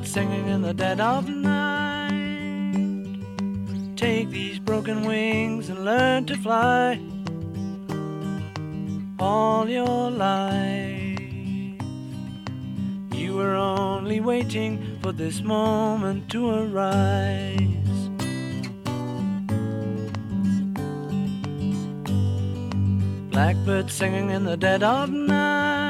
Blackbird singing in the dead of night. Take these broken wings and learn to fly all your life. You were only waiting for this moment to arise. Blackbird singing in the dead of night.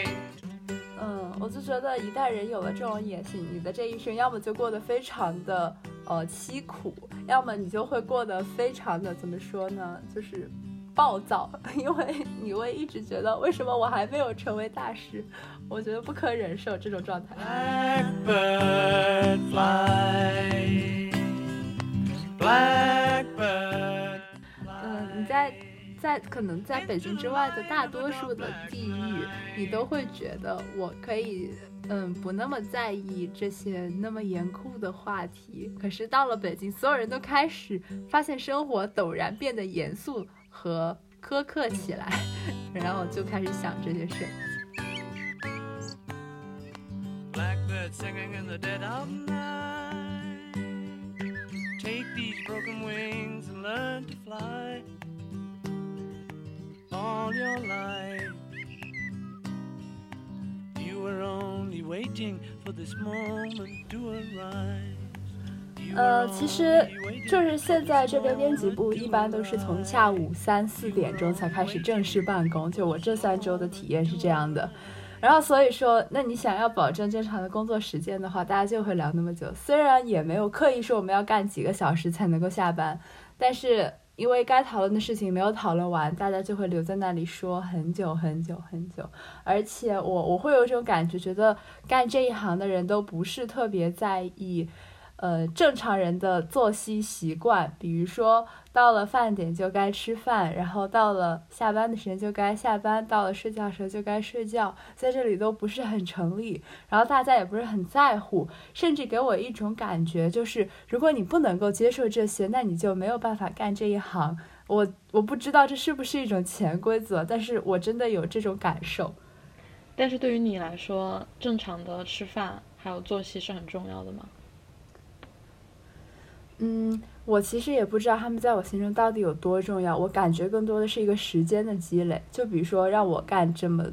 就觉得一代人有了这种野心，你的这一生要么就过得非常的呃凄苦，要么你就会过得非常的怎么说呢，就是暴躁，因为你会一直觉得为什么我还没有成为大师，我觉得不可忍受这种状态。Blackbird fly. Blackbird. 嗯，你在在可能在北京之外的大多数的地域，你都会觉得我可以，嗯，不那么在意这些那么严酷的话题。可是到了北京，所有人都开始发现生活陡然变得严肃和苛刻起来，然后就开始想这些事。Blackbird singing in the dead of night. Take these broken wings and learn to fly all your life. You were only waiting for this moment to arise. 呃，其实就是现在这边编辑部一般都是从下午三四点钟才开始正式办公，就我这三周的体验是这样的。然后所以说，那你想要保证正常的工作时间的话，大家就会聊那么久。虽然也没有刻意说我们要干几个小时才能够下班，但是因为该讨论的事情没有讨论完，大家就会留在那里说很久很久很久。而且我我会有一种感觉，觉得干这一行的人都不是特别在意。呃，正常人的作息习惯，比如说到了饭点就该吃饭，然后到了下班的时间就该下班，到了睡觉的时候就该睡觉，在这里都不是很成立，然后大家也不是很在乎，甚至给我一种感觉，就是如果你不能够接受这些，那你就没有办法干这一行。我我不知道这是不是一种潜规则，但是我真的有这种感受。但是对于你来说，正常的吃饭还有作息是很重要的吗？嗯，我其实也不知道他们在我心中到底有多重要。我感觉更多的是一个时间的积累。就比如说让我干这么，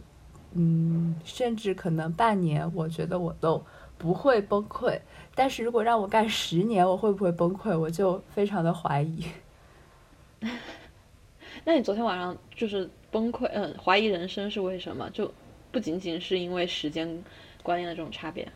嗯，甚至可能半年，我觉得我都不会崩溃。但是如果让我干十年，我会不会崩溃？我就非常的怀疑。那你昨天晚上就是崩溃，嗯、怀疑人生是为什么？就不仅仅是因为时间观念的这种差别。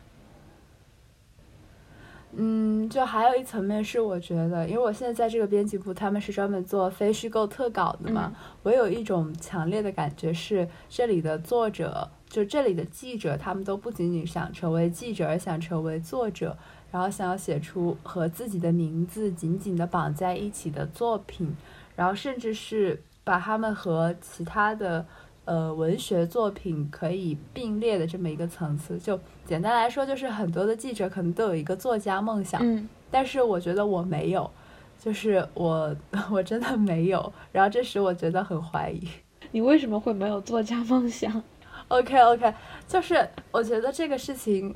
嗯，就还有一层面是，我觉得，因为我现在在这个编辑部，他们是专门做非虚构特稿的嘛，我有一种强烈的感觉是，这里的作者，就这里的记者，他们都不仅仅想成为记者，而想成为作者，然后想要写出和自己的名字紧紧的绑在一起的作品，然后甚至是把他们和其他的。呃，文学作品可以并列的这么一个层次，就简单来说，就是很多的记者可能都有一个作家梦想，嗯，但是我觉得我没有，就是我 我真的没有，然后这时我觉得很怀疑。你为什么会没有作家梦想？OK OK，就是我觉得这个事情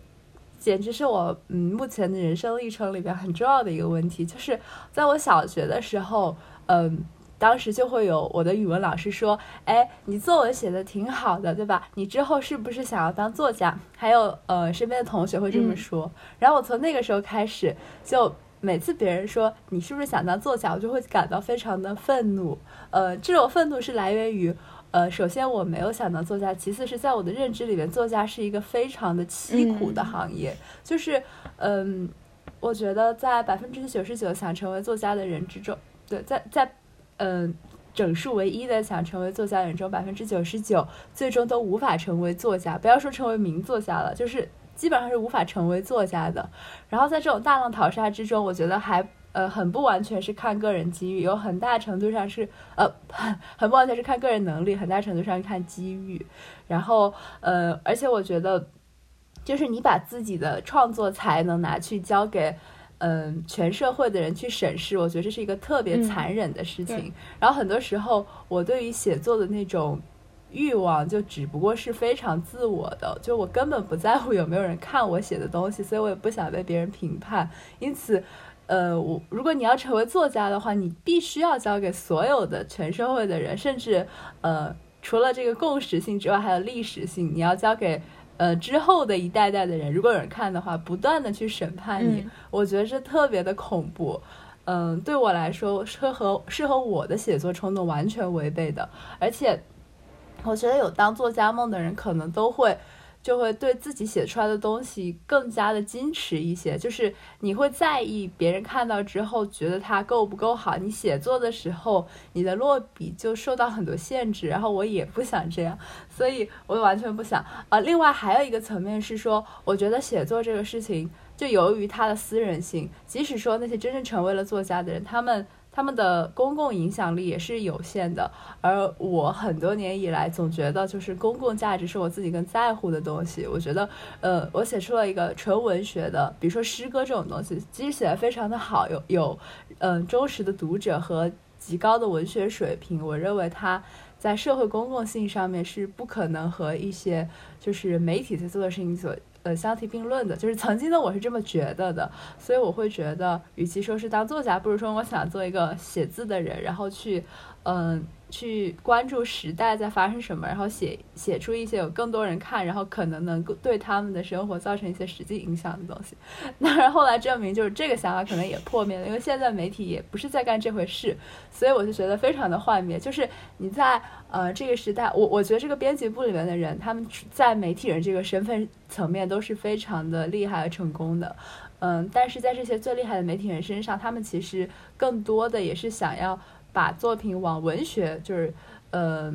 简直是我嗯目前的人生历程里边很重要的一个问题，就是在我小学的时候，嗯。当时就会有我的语文老师说：“哎，你作文写的挺好的，对吧？你之后是不是想要当作家？”还有呃，身边的同学会这么说。然后我从那个时候开始，就每次别人说你是不是想当作家，我就会感到非常的愤怒。呃，这种愤怒是来源于。呃，首先我没有想当作家，其次是在我的认知里面，作家是一个非常的凄苦的行业。嗯、就是，嗯，我觉得在百分之九十九想成为作家的人之中，对，在在，嗯、整数唯一的想成为作家的人中，百分之九十九最终都无法成为作家。不要说成为名作家了，就是基本上是无法成为作家的。然后在这种大浪淘沙之中，我觉得还呃很不完全是看个人机遇，有很大程度上是呃很 很不完全是看个人能力，很大程度上看机遇。然后呃，而且我觉得就是你把自己的创作才能拿去交给。嗯，全社会的人去审视，我觉得这是一个特别残忍的事情。然后很多时候，我对于写作的那种欲望，就只不过是非常自我的，就我根本不在乎有没有人看我写的东西，所以我也不想被别人评判。因此，呃，我如果你要成为作家的话，你必须要交给所有的全社会的人，甚至呃，除了这个共识性之外，还有历史性，你要交给。呃，之后的一代代的人，如果有人看的话，不断的去审判你，我觉得这特别的恐怖。嗯，对我来说是和是和我的写作冲动完全违背的，而且我觉得有当作家梦的人，可能都会。就会对自己写出来的东西更加的矜持一些，就是你会在意别人看到之后觉得它够不够好。你写作的时候，你的落笔就受到很多限制，然后我也不想这样，所以我完全不想啊。另外还有一个层面是说，我觉得写作这个事情，就由于它的私人性，即使说那些真正成为了作家的人，他们。他们的公共影响力也是有限的，而我很多年以来总觉得，就是公共价值是我自己更在乎的东西。我觉得，呃，我写出了一个纯文学的，比如说诗歌这种东西，即使写的非常的好，有有，嗯，忠实的读者和极高的文学水平，我认为它在社会公共性上面是不可能和一些就是媒体在做的事情所。呃，相提并论的，就是曾经的我是这么觉得的，所以我会觉得，与其说是当作家，不如说我想做一个写字的人，然后去，嗯。去关注时代在发生什么，然后写写出一些有更多人看，然后可能能够对他们的生活造成一些实际影响的东西。当然后来证明，就是这个想法可能也破灭了，因为现在媒体也不是在干这回事，所以我就觉得非常的幻灭。就是你在呃这个时代，我我觉得这个编辑部里面的人，他们在媒体人这个身份层面都是非常的厉害和成功的，嗯，但是在这些最厉害的媒体人身上，他们其实更多的也是想要。把作品往文学，就是，呃，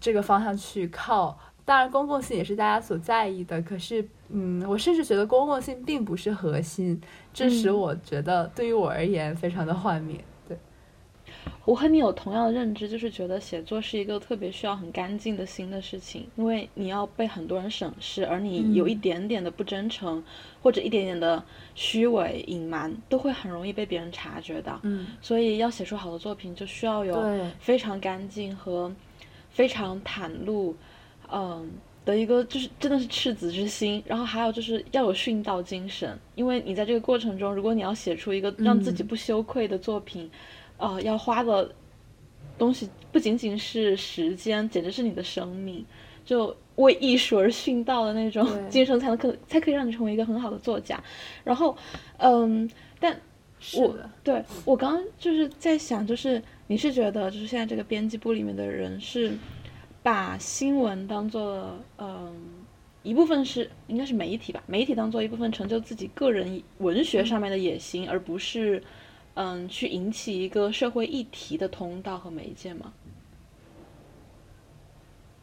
这个方向去靠。当然，公共性也是大家所在意的。可是，嗯，我甚至觉得公共性并不是核心，这使我觉得对于我而言非常的幻灭。我和你有同样的认知，就是觉得写作是一个特别需要很干净的心的事情，因为你要被很多人审视，而你有一点点的不真诚，或者一点点的虚伪隐瞒，都会很容易被别人察觉到。嗯，所以要写出好的作品，就需要有非常干净和非常袒露，嗯的一个就是真的是赤子之心。然后还有就是要有殉道精神，因为你在这个过程中，如果你要写出一个让自己不羞愧的作品。呃，要花的东西不仅仅是时间，简直是你的生命，就为艺术而殉道的那种 精神，才能可才可以让你成为一个很好的作家。然后，嗯，但我对我刚刚就是在想，就是你是觉得，就是现在这个编辑部里面的人是把新闻当做嗯一部分是应该是媒体吧，媒体当做一部分成就自己个人文学上面的野心，而不是。嗯，去引起一个社会议题的通道和媒介吗？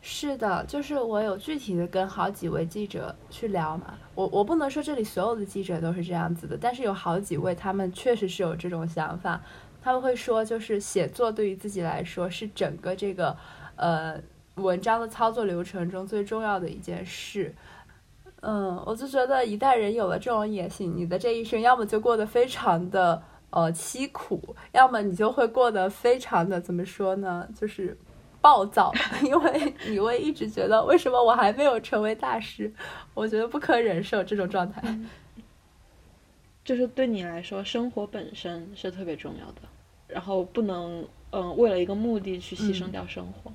是的，就是我有具体的跟好几位记者去聊嘛。我我不能说这里所有的记者都是这样子的，但是有好几位他们确实是有这种想法。他们会说，就是写作对于自己来说是整个这个呃文章的操作流程中最重要的一件事。嗯，我就觉得一代人有了这种野心，你的这一生要么就过得非常的。呃，凄苦，要么你就会过得非常的怎么说呢？就是暴躁，因为你会一直觉得为什么我还没有成为大师？我觉得不可忍受这种状态。就是对你来说，生活本身是特别重要的，然后不能嗯为了一个目的去牺牲掉生活。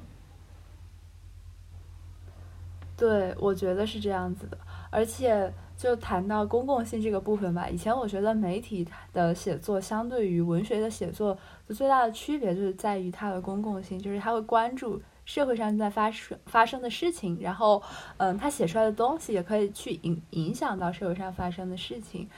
对，我觉得是这样子的，而且。就谈到公共性这个部分吧。以前我觉得媒体的写作相对于文学的写作的最大的区别，就是在于它的公共性，就是它会关注社会上正在发生发生的事情，然后，嗯，他写出来的东西也可以去影影响到社会上发生的事情。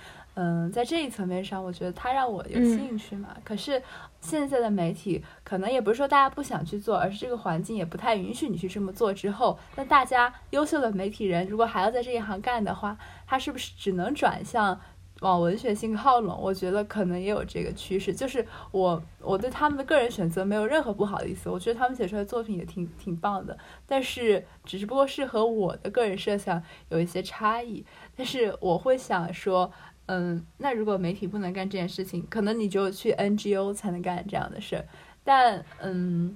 嗯，在这一层面上，我觉得它让我有兴趣嘛。可是现在的媒体可能也不是说大家不想去做，而是这个环境也不太允许你去这么做。之后，那大家优秀的媒体人如果还要在这一行干的话，他是不是只能转向往文学性靠拢？我觉得可能也有这个趋势。就是我我对他们的个人选择没有任何不好的意思，我觉得他们写出来的作品也挺挺棒的。但是只不过是和我的个人设想有一些差异。但是我会想说。嗯，那如果媒体不能干这件事情，可能你就去 NGO 才能干这样的事儿。但嗯，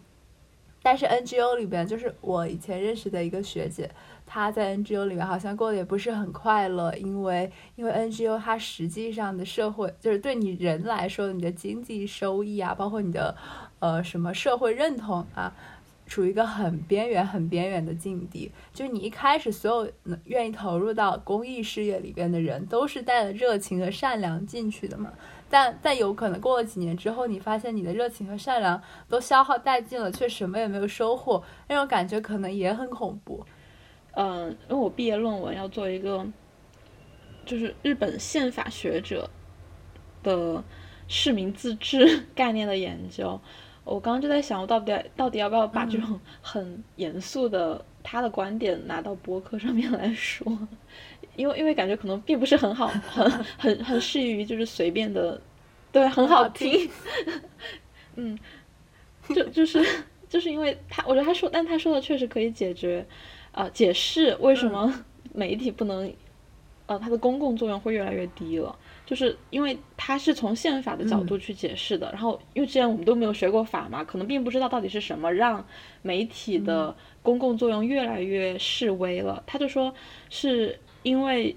但是 NGO 里边，就是我以前认识的一个学姐，他在 NGO 里面好像过得也不是很快乐，因为因为 NGO 它实际上的社会，就是对你人来说，你的经济收益啊，包括你的呃什么社会认同啊。处于一个很边缘、很边缘的境地，就是你一开始所有愿意投入到公益事业里边的人，都是带着热情和善良进去的嘛。但但有可能过了几年之后，你发现你的热情和善良都消耗殆尽了，却什么也没有收获，那种感觉可能也很恐怖。嗯，因为我毕业论文要做一个，就是日本宪法学者的市民自治 概念的研究。我刚刚就在想，我到底到底要不要把这种很严肃的他的观点拿到博客上面来说？因为因为感觉可能并不是很好，很 很很适于就是随便的，对，很好听。嗯，就就是就是因为他，我觉得他说，但他说的确实可以解决，呃，解释为什么 媒体不能，呃，它的公共作用会越来越低了。就是因为它是从宪法的角度去解释的，然后因为之前我们都没有学过法嘛，可能并不知道到底是什么让媒体的公共作用越来越示威了。他就说是因为，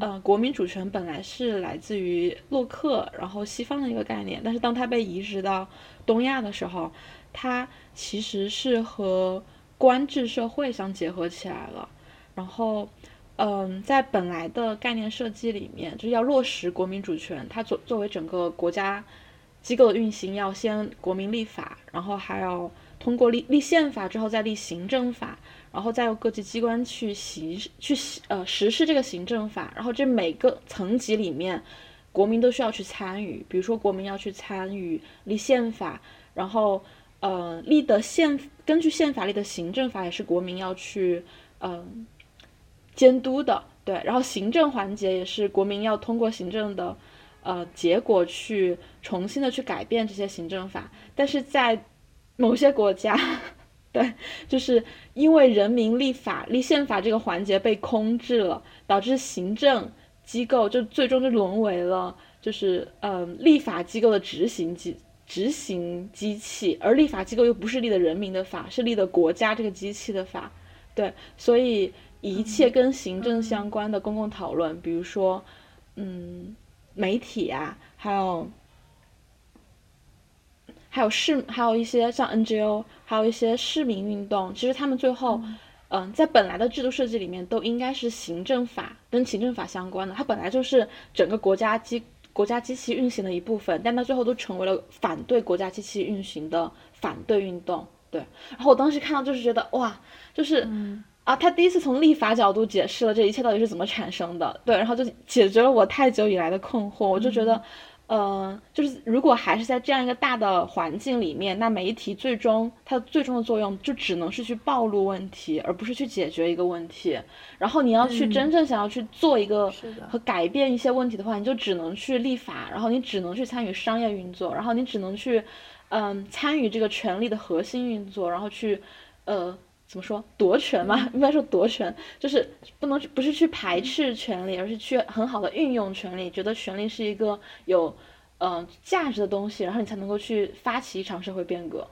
呃，国民主权本来是来自于洛克，然后西方的一个概念，但是当它被移植到东亚的时候，它其实是和官制社会相结合起来了，然后。嗯，在本来的概念设计里面，就是要落实国民主权。它作作为整个国家机构的运行，要先国民立法，然后还要通过立立宪法之后再立行政法，然后再由各级机关去行去呃实施这个行政法。然后这每个层级里面，国民都需要去参与。比如说，国民要去参与立宪法，然后呃立的宪法根据宪法里的行政法也是国民要去嗯。监督的对，然后行政环节也是国民要通过行政的，呃结果去重新的去改变这些行政法，但是在某些国家，对，就是因为人民立法立宪法这个环节被空置了，导致行政机构就最终就沦为了就是嗯立法机构的执行机执行机器，而立法机构又不是立的人民的法，是立的国家这个机器的法，对，所以。一切跟行政相关的公共讨论，比如说，嗯，媒体啊，还有，还有市，还有一些像 NGO，还有一些市民运动，其实他们最后，嗯，在本来的制度设计里面，都应该是行政法跟行政法相关的，它本来就是整个国家机国家机器运行的一部分，但它最后都成为了反对国家机器运行的反对运动。对，然后我当时看到就是觉得哇，就是。啊，他第一次从立法角度解释了这一切到底是怎么产生的，对，然后就解决了我太久以来的困惑。我就觉得，呃，就是如果还是在这样一个大的环境里面，那媒体最终它最终的作用就只能是去暴露问题，而不是去解决一个问题。然后你要去真正想要去做一个和改变一些问题的话，你就只能去立法，然后你只能去参与商业运作，然后你只能去，嗯，参与这个权力的核心运作，然后去，呃。怎么说夺权嘛？应该说夺权，就是不能不是去排斥权利，而是去很好的运用权利，觉得权利是一个有嗯价值的东西，然后你才能够去发起一场社会变革。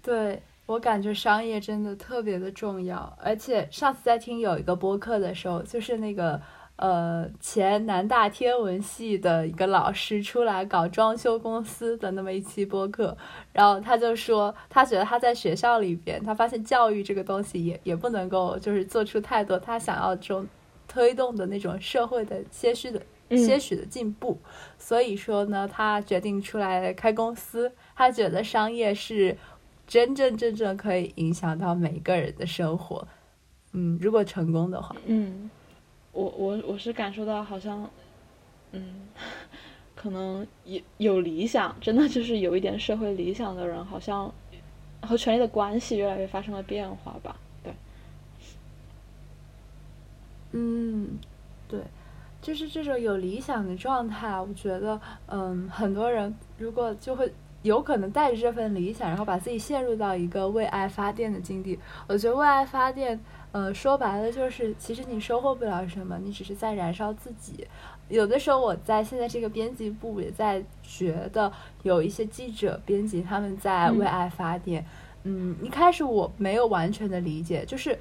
对我感觉商业真的特别的重要，而且上次在听有一个播客的时候，就是那个。呃，前南大天文系的一个老师出来搞装修公司的那么一期播客，然后他就说，他觉得他在学校里边，他发现教育这个东西也也不能够就是做出太多他想要这种推动的那种社会的些许的些许的进步，所以说呢，他决定出来开公司，他觉得商业是真正真正可以影响到每个人的生活。嗯，如果成功的话，嗯，我我我是感受到好像，嗯，可能有有理想，真的就是有一点社会理想的人，好像和权力的关系越来越发生了变化吧。对，嗯，对，就是这种有理想的状态，我觉得，嗯，很多人如果就会有可能带着这份理想，然后把自己陷入到一个为爱发电的境地。我觉得为爱发电。呃，说白了就是，其实你收获不了什么，你只是在燃烧自己。有的时候，我在现在这个编辑部也在觉得，有一些记者、编辑他们在为爱发电。嗯，一开始我没有完全的理解，就是，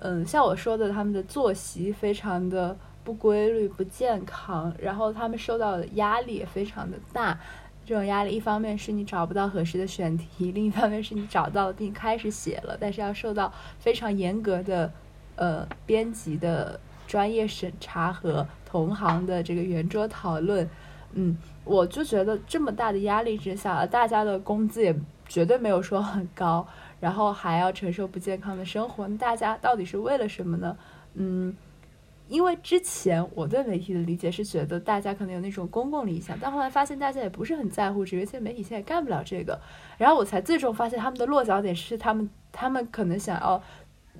嗯，像我说的，他们的作息非常的不规律、不健康，然后他们受到的压力也非常的大。这种压力，一方面是你找不到合适的选题，另一方面是你找到了并开始写了，但是要受到非常严格的，呃，编辑的专业审查和同行的这个圆桌讨论。嗯，我就觉得这么大的压力之下，大家的工资也绝对没有说很高，然后还要承受不健康的生活，那大家到底是为了什么呢？嗯。因为之前我对媒体的理解是觉得大家可能有那种公共理想，但后来发现大家也不是很在乎这个，而且媒体现在也干不了这个。然后我才最终发现他们的落脚点是他们，他们可能想要，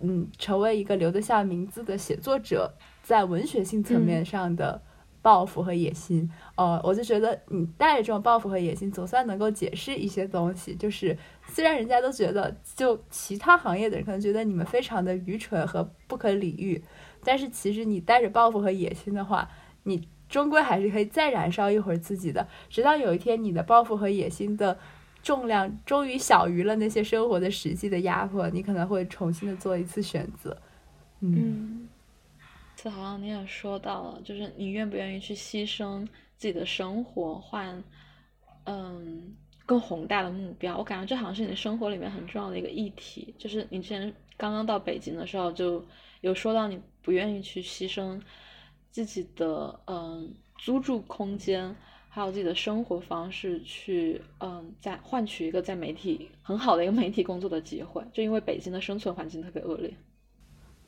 嗯，成为一个留得下名字的写作者，在文学性层面上的抱负和野心。呃，我就觉得你带着这种抱负和野心，总算能够解释一些东西。就是虽然人家都觉得，就其他行业的人可能觉得你们非常的愚蠢和不可理喻。但是其实你带着抱负和野心的话，你终归还是可以再燃烧一会儿自己的，直到有一天你的抱负和野心的重量终于小于了那些生活的实际的压迫，你可能会重新的做一次选择。嗯，这好像你也说到了，就是你愿不愿意去牺牲自己的生活换，嗯，更宏大的目标？我感觉这好像是你生活里面很重要的一个议题，就是你之前刚刚到北京的时候就。有说到你不愿意去牺牲自己的嗯租住空间，还有自己的生活方式，去嗯在换取一个在媒体很好的一个媒体工作的机会，就因为北京的生存环境特别恶劣。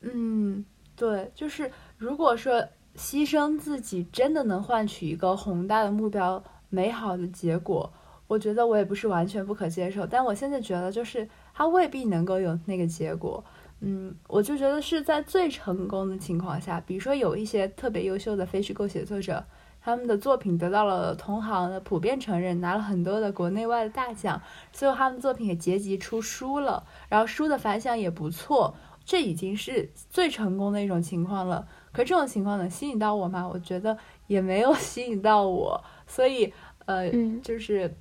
嗯，对，就是如果说牺牲自己真的能换取一个宏大的目标、美好的结果，我觉得我也不是完全不可接受。但我现在觉得，就是他未必能够有那个结果。嗯，我就觉得是在最成功的情况下，比如说有一些特别优秀的非虚构写作者，他们的作品得到了同行的普遍承认，拿了很多的国内外的大奖，最后他们的作品也结集出书了，然后书的反响也不错，这已经是最成功的一种情况了。可这种情况能吸引到我吗？我觉得也没有 吸引到我，所以呃，就是。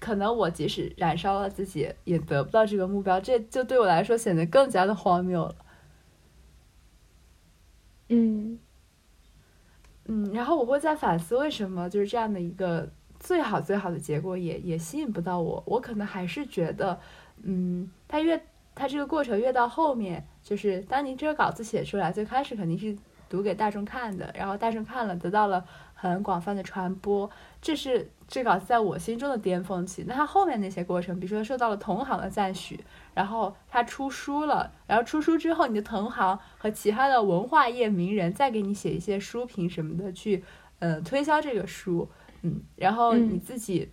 可能我即使燃烧了自己，也得不到这个目标，这就对我来说显得更加的荒谬了。嗯，嗯，然后我会在反思，为什么就是这样的一个最好最好的结果也也吸引不到我？我可能还是觉得，嗯，他越他这个过程越到后面，就是当你这个稿子写出来，最开始肯定是读给大众看的，然后大众看了，得到了很广泛的传播，这是。这稿在我心中的巅峰期，那他后面那些过程，比如说受到了同行的赞许，然后他出书了，然后出书之后，你的同行和其他的文化业名人再给你写一些书评什么的，去呃推销这个书，嗯，然后你自己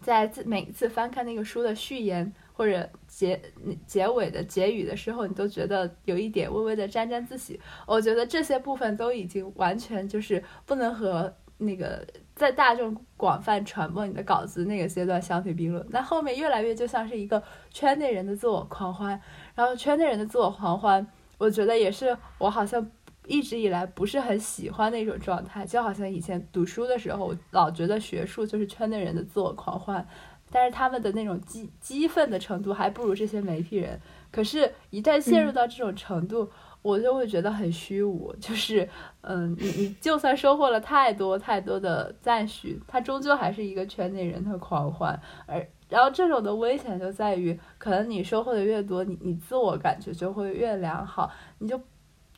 在自每一次翻看那个书的序言或者结结尾的结语的时候，你都觉得有一点微微的沾沾自喜。我觉得这些部分都已经完全就是不能和那个。在大众广泛传播你的稿子那个阶段相提并论，那后面越来越就像是一个圈内人的自我狂欢，然后圈内人的自我狂欢，我觉得也是我好像一直以来不是很喜欢的一种状态，就好像以前读书的时候，我老觉得学术就是圈内人的自我狂欢，但是他们的那种激激愤的程度还不如这些媒体人，可是，一旦陷入到这种程度。我就会觉得很虚无，就是，嗯，你你就算收获了太多太多的赞许，他终究还是一个圈内人的狂欢，而然后这种的危险就在于，可能你收获的越多，你你自我感觉就会越良好，你就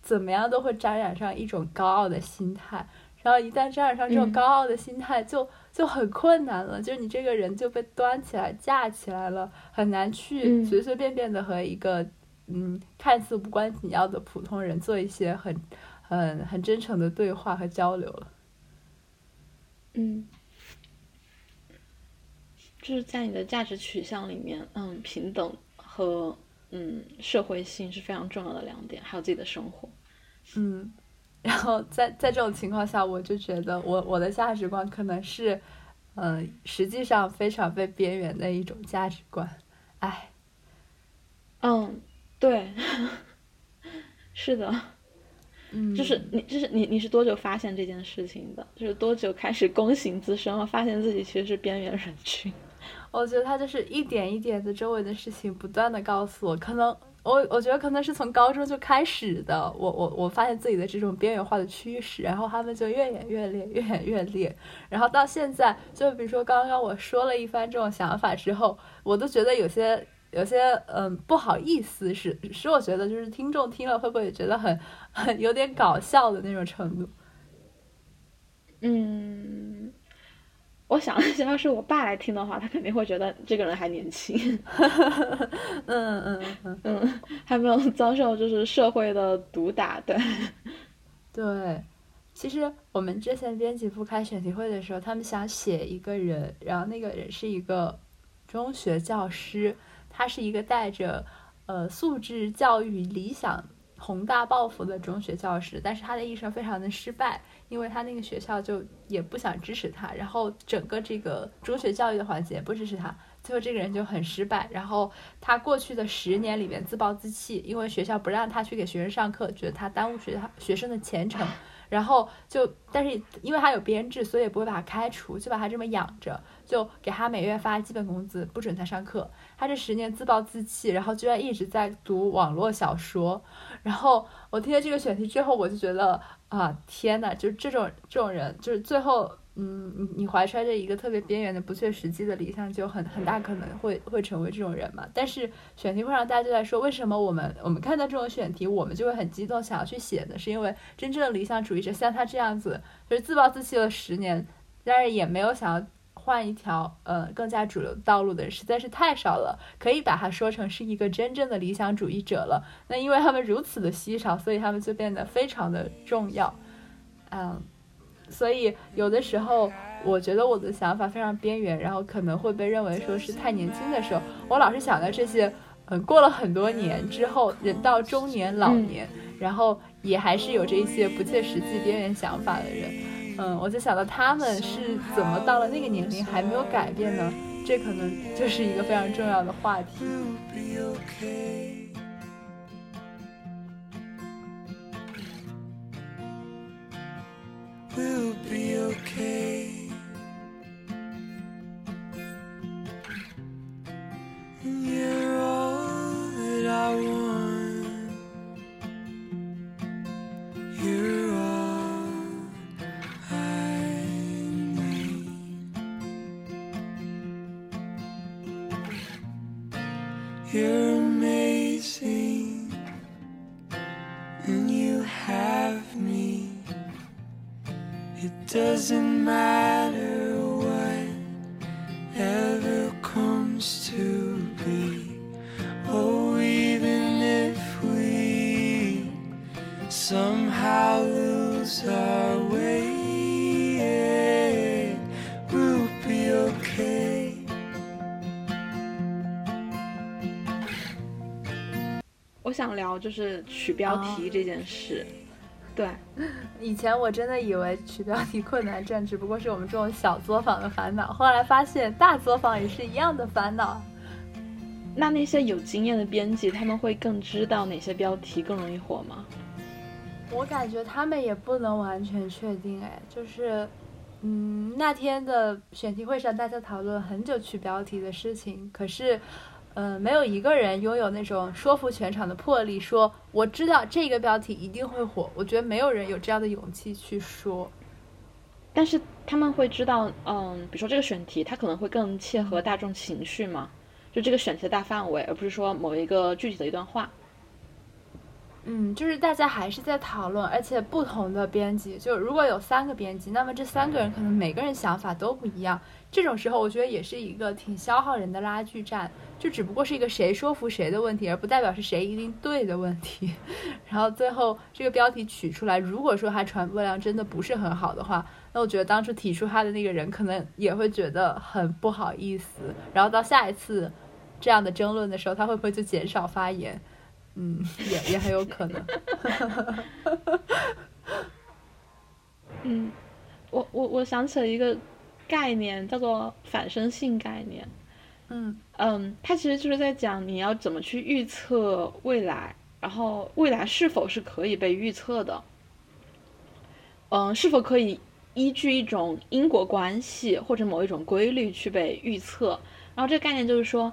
怎么样都会沾染上一种高傲的心态，然后一旦沾染上这种高傲的心态，就就很困难了。就是你这个人就被端起来架起来了，很难去随随便便的和一个嗯看似无关紧要的普通人做一些很很很真诚的对话和交流了。嗯，就是在你的价值取向里面，嗯，平等和嗯社会性是非常重要的两点，还有自己的生活。嗯。然后在在这种情况下，我就觉得我我的价值观可能是，嗯，实际上非常被边缘的一种价值观，哎，嗯，对，是的，嗯，就是你，就是你，你是多久发现这件事情的？就是多久开始躬行自身了，发现自己其实是边缘人群？我觉得他就是一点一点的周围的事情不断的告诉我，可能。我我觉得可能是从高中就开始的，我我我发现自己的这种边缘化的趋势，然后他们就越演越烈，越演越烈，然后到现在，就比如说刚刚我说了一番这种想法之后，我都觉得有些有些嗯不好意思，是使我觉得就是听众听了会不会觉得很很有点搞笑的那种程度？嗯。我想一下，要是我爸来听的话，他肯定会觉得这个人还年轻，嗯嗯嗯嗯，还没有遭受就是社会的毒打，对，对。其实我们之前编辑部开选题会的时候，他们想写一个人，然后那个人是一个中学教师，他是一个带着呃素质教育理想、宏大抱负的中学教师，但是他的一生非常的失败。因为他那个学校就也不想支持他，然后整个这个中学教育的环节不支持他，最后这个人就很失败。然后他过去的十年里面自暴自弃，因为学校不让他去给学生上课，觉得他耽误学校学生的前程。然后就，但是因为他有编制，所以也不会把他开除，就把他这么养着，就给他每月发基本工资，不准他上课。他这十年自暴自弃，然后居然一直在读网络小说。然后我听了这个选题之后，我就觉得。啊天呐，就这种这种人，就是最后，嗯，你你怀揣着一个特别边缘的、不切实际的理想，就很很大可能会会成为这种人嘛。但是选题会上大家就在说，为什么我们我们看到这种选题，我们就会很激动，想要去写呢？是因为真正的理想主义者像他这样子，就是自暴自弃了十年，但是也没有想要。换一条呃更加主流道路的人实在是太少了，可以把它说成是一个真正的理想主义者了。那因为他们如此的稀少，所以他们就变得非常的重要。嗯，所以有的时候我觉得我的想法非常边缘，然后可能会被认为说是太年轻的时候，我老是想到这些，嗯，过了很多年之后，人到中年老年，然后也还是有着一些不切实际边缘想法的人。嗯，我就想到他们是怎么到了那个年龄还没有改变呢？这可能就是一个非常重要的话题。will be okay. You're all that I want. 就是取标题这件事，对，以前我真的以为取标题困难症只不过是我们这种小作坊的烦恼，后来发现大作坊也是一样的烦恼。那那些有经验的编辑，他们会更知道哪些标题更容易火吗？我感觉他们也不能完全确定，哎，就是，嗯，那天的选题会上，大家讨论很久取标题的事情，可是。嗯，没有一个人拥有那种说服全场的魄力，说我知道这个标题一定会火。我觉得没有人有这样的勇气去说。但是他们会知道，嗯，比如说这个选题，它可能会更切合大众情绪嘛？就这个选题的大范围，而不是说某一个具体的一段话。嗯，就是大家还是在讨论，而且不同的编辑，就如果有三个编辑，那么这三个人可能每个人想法都不一样。这种时候，我觉得也是一个挺消耗人的拉锯战，就只不过是一个谁说服谁的问题，而不代表是谁一定对的问题。然后最后这个标题取出来，如果说它传播量真的不是很好的话，那我觉得当初提出它的那个人可能也会觉得很不好意思。然后到下一次这样的争论的时候，他会不会就减少发言？嗯，也也很有可能。嗯，我我我想起了一个概念，叫做反身性概念。嗯嗯，它其实就是在讲你要怎么去预测未来，然后未来是否是可以被预测的。嗯，是否可以依据一种因果关系或者某一种规律去被预测？然后这个概念就是说，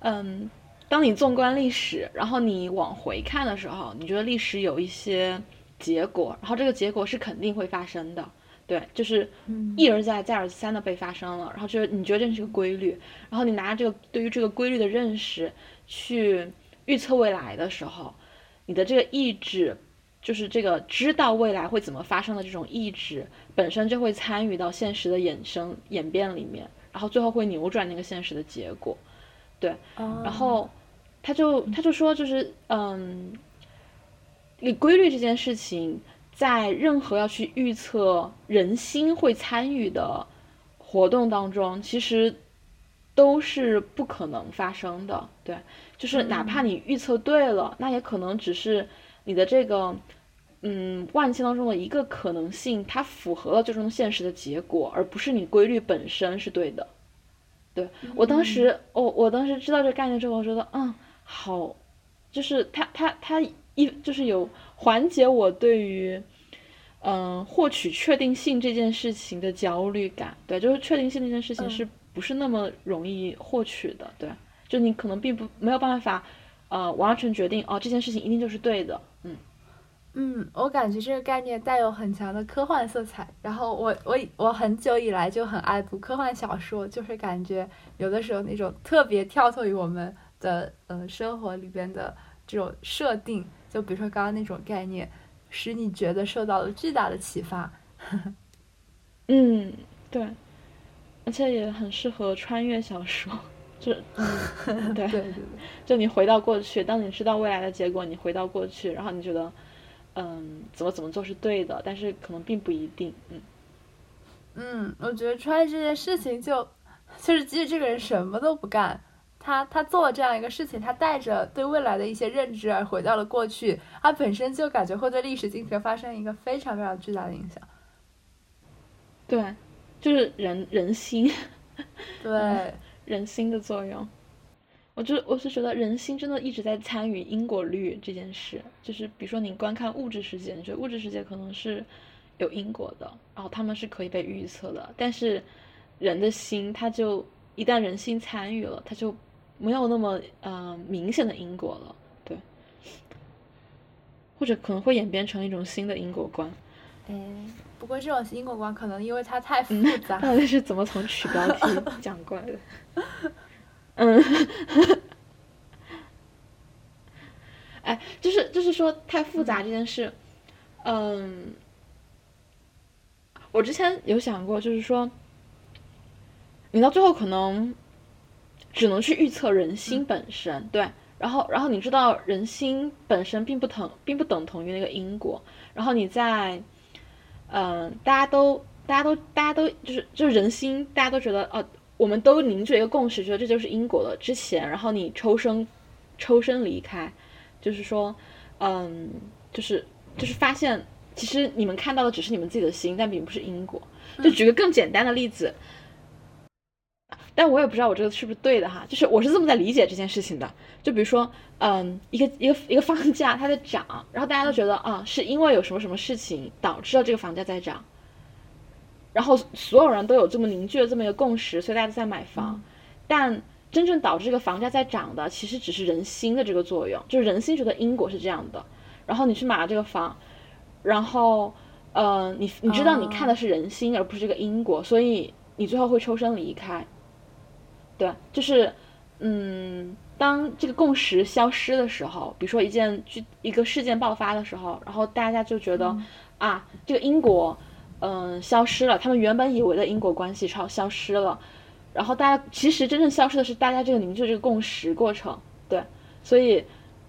嗯。当你纵观历史，然后你往回看的时候，你觉得历史有一些结果，然后这个结果是肯定会发生的，对，就是一而再再而三的被发生了，然后就是你觉得这是个规律，然后你拿这个对于这个规律的认识去预测未来的时候，你的这个意志，就是这个知道未来会怎么发生的这种意志本身就会参与到现实的衍生演变里面，然后最后会扭转那个现实的结果。对，然后他就他就说，就是嗯，你规律这件事情，在任何要去预测人心会参与的活动当中，其实都是不可能发生的。对，就是哪怕你预测对了，那也可能只是你的这个嗯万千当中的一个可能性，它符合了最终现实的结果，而不是你规律本身是对的。对我当时，我我当时知道这个概念之后，我觉得，嗯，好，就是他他他一就是有缓解我对于，嗯，获取确定性这件事情的焦虑感。对，就是确定性这件事情是不是那么容易获取的？对，就你可能并不没有办法，呃，完全决定哦，这件事情一定就是对的。嗯。嗯，我感觉这个概念带有很强的科幻色彩。然后我我我很久以来就很爱读科幻小说，就是感觉有的时候那种特别跳脱于我们的呃生活里边的这种设定，就比如说刚刚那种概念，使你觉得受到了巨大的启发。嗯，对，而且也很适合穿越小说，就 嗯，对对对，就你回到过去，当你知道未来的结果，你回到过去，然后你觉得。嗯，怎么怎么做是对的，但是可能并不一定。嗯，嗯，我觉得穿越这件事情就，就是即使这个人什么都不干，他他做了这样一个事情，他带着对未来的一些认知而回到了过去，他本身就感觉会对历史进程发生一个非常非常巨大的影响。对，就是人人心，对 人心的作用。我就我是觉得人心真的一直在参与因果律这件事，就是比如说你观看物质世界，你觉得物质世界可能是有因果的，然后他们是可以被预测的，但是人的心，他就一旦人心参与了，他就没有那么呃明显的因果了，对，或者可能会演变成一种新的因果观。哎，不过这种因果观可能因为它太复杂，到底是怎么从取标题 讲过来的？嗯，哎，就是就是说太复杂这件事，嗯，我之前有想过，就是说，你到最后可能只能去预测人心本身，对，然后然后你知道人心本身并不等并不等同于那个因果，然后你在，嗯，大家都大家都大家都就是就是人心，大家都觉得哦。我们都凝聚一个共识，觉得这就是因果了。之前，然后你抽身，抽身离开，就是说，嗯，就是就是发现，其实你们看到的只是你们自己的心，但并不是因果。就举个更简单的例子，但我也不知道我这个是不是对的哈。就是我是这么在理解这件事情的。就比如说，嗯，一个一个一个房价它在涨，然后大家都觉得啊，是因为有什么什么事情导致了这个房价在涨。然后所有人都有这么凝聚的这么一个共识，所以大家都在买房。但真正导致这个房价在涨的，其实只是人心的这个作用，就是人心觉得因果是这样的。然后你去买了这个房，然后，呃，你你知道你看的是人心而不是这个因果，所以你最后会抽身离开。对，就是，嗯，当这个共识消失的时候，比如说一件具一个事件爆发的时候，然后大家就觉得啊，这个因果，嗯，消失了，他们原本以为的因果关系超消失了，然后大家其实真正消失的是大家这个凝聚这个共识过程，对，所以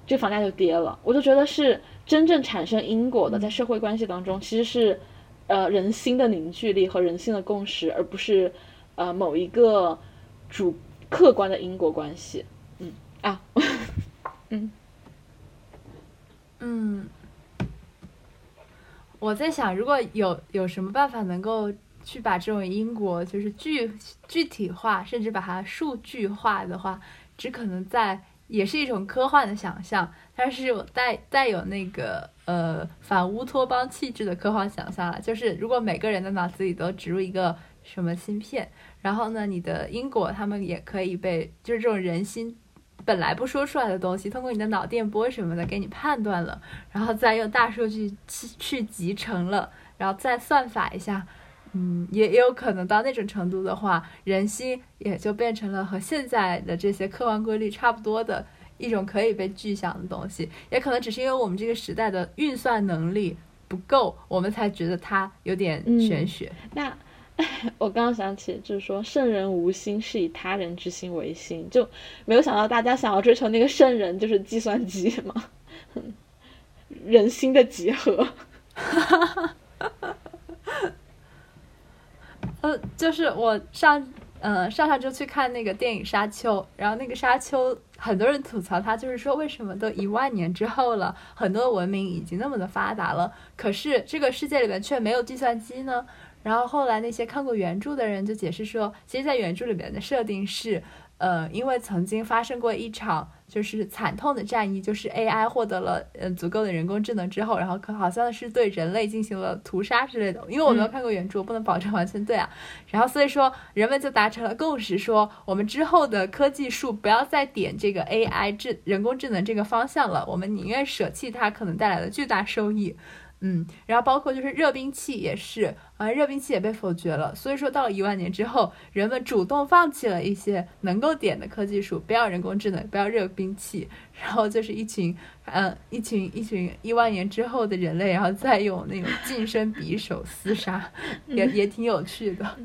这房价就跌了。我就觉得是真正产生因果的，在社会关系当中，其实是呃人心的凝聚力和人性的共识，而不是呃某一个主客观的因果关系。嗯啊，嗯，嗯，我在想，如果有有什么办法能够去把这种因果就是具具体化，甚至把它数据化的话，只可能在也是一种科幻的想象，但是有带带有那个呃反乌托邦气质的科幻想象了。就是如果每个人的脑子里都植入一个什么芯片，然后呢，你的因果他们也可以被就是这种人心。本来不说出来的东西，通过你的脑电波什么的给你判断了，然后再用大数据去去集成了，然后再算法一下，嗯，也也有可能到那种程度的话，人心也就变成了和现在的这些客观规律差不多的一种可以被具象的东西，也可能只是因为我们这个时代的运算能力不够，我们才觉得它有点玄学。那。我刚刚想起，就是说圣人无心，是以他人之心为心，就没有想到大家想要追求那个圣人就是计算机嘛，人心的集合。呃，就是我上呃上上周去看那个电影《沙丘》，然后那个《沙丘》很多人吐槽它，就是说为什么都一万年之后了，很多文明已经那么的发达了，可是这个世界里面却没有计算机呢？然后后来那些看过原著的人就解释说，其实，在原著里面的设定是，呃，因为曾经发生过一场就是惨痛的战役，就是 AI 获得了呃足够的人工智能之后，然后可好像是对人类进行了屠杀之类的。因为我没有看过原著，我不能保证完全对啊。然后所以说，人们就达成了共识，说我们之后的科技树不要再点这个 AI 智人工智能这个方向了，我们宁愿舍弃它可能带来的巨大收益。嗯，然后包括就是热兵器也是，啊，热兵器也被否决了。所以说到了一万年之后，人们主动放弃了一些能够点的科技树，不要人工智能，不要热兵器，然后就是一群，嗯，一群一群一万年之后的人类，然后再用那种近身匕首厮杀，也也挺有趣的。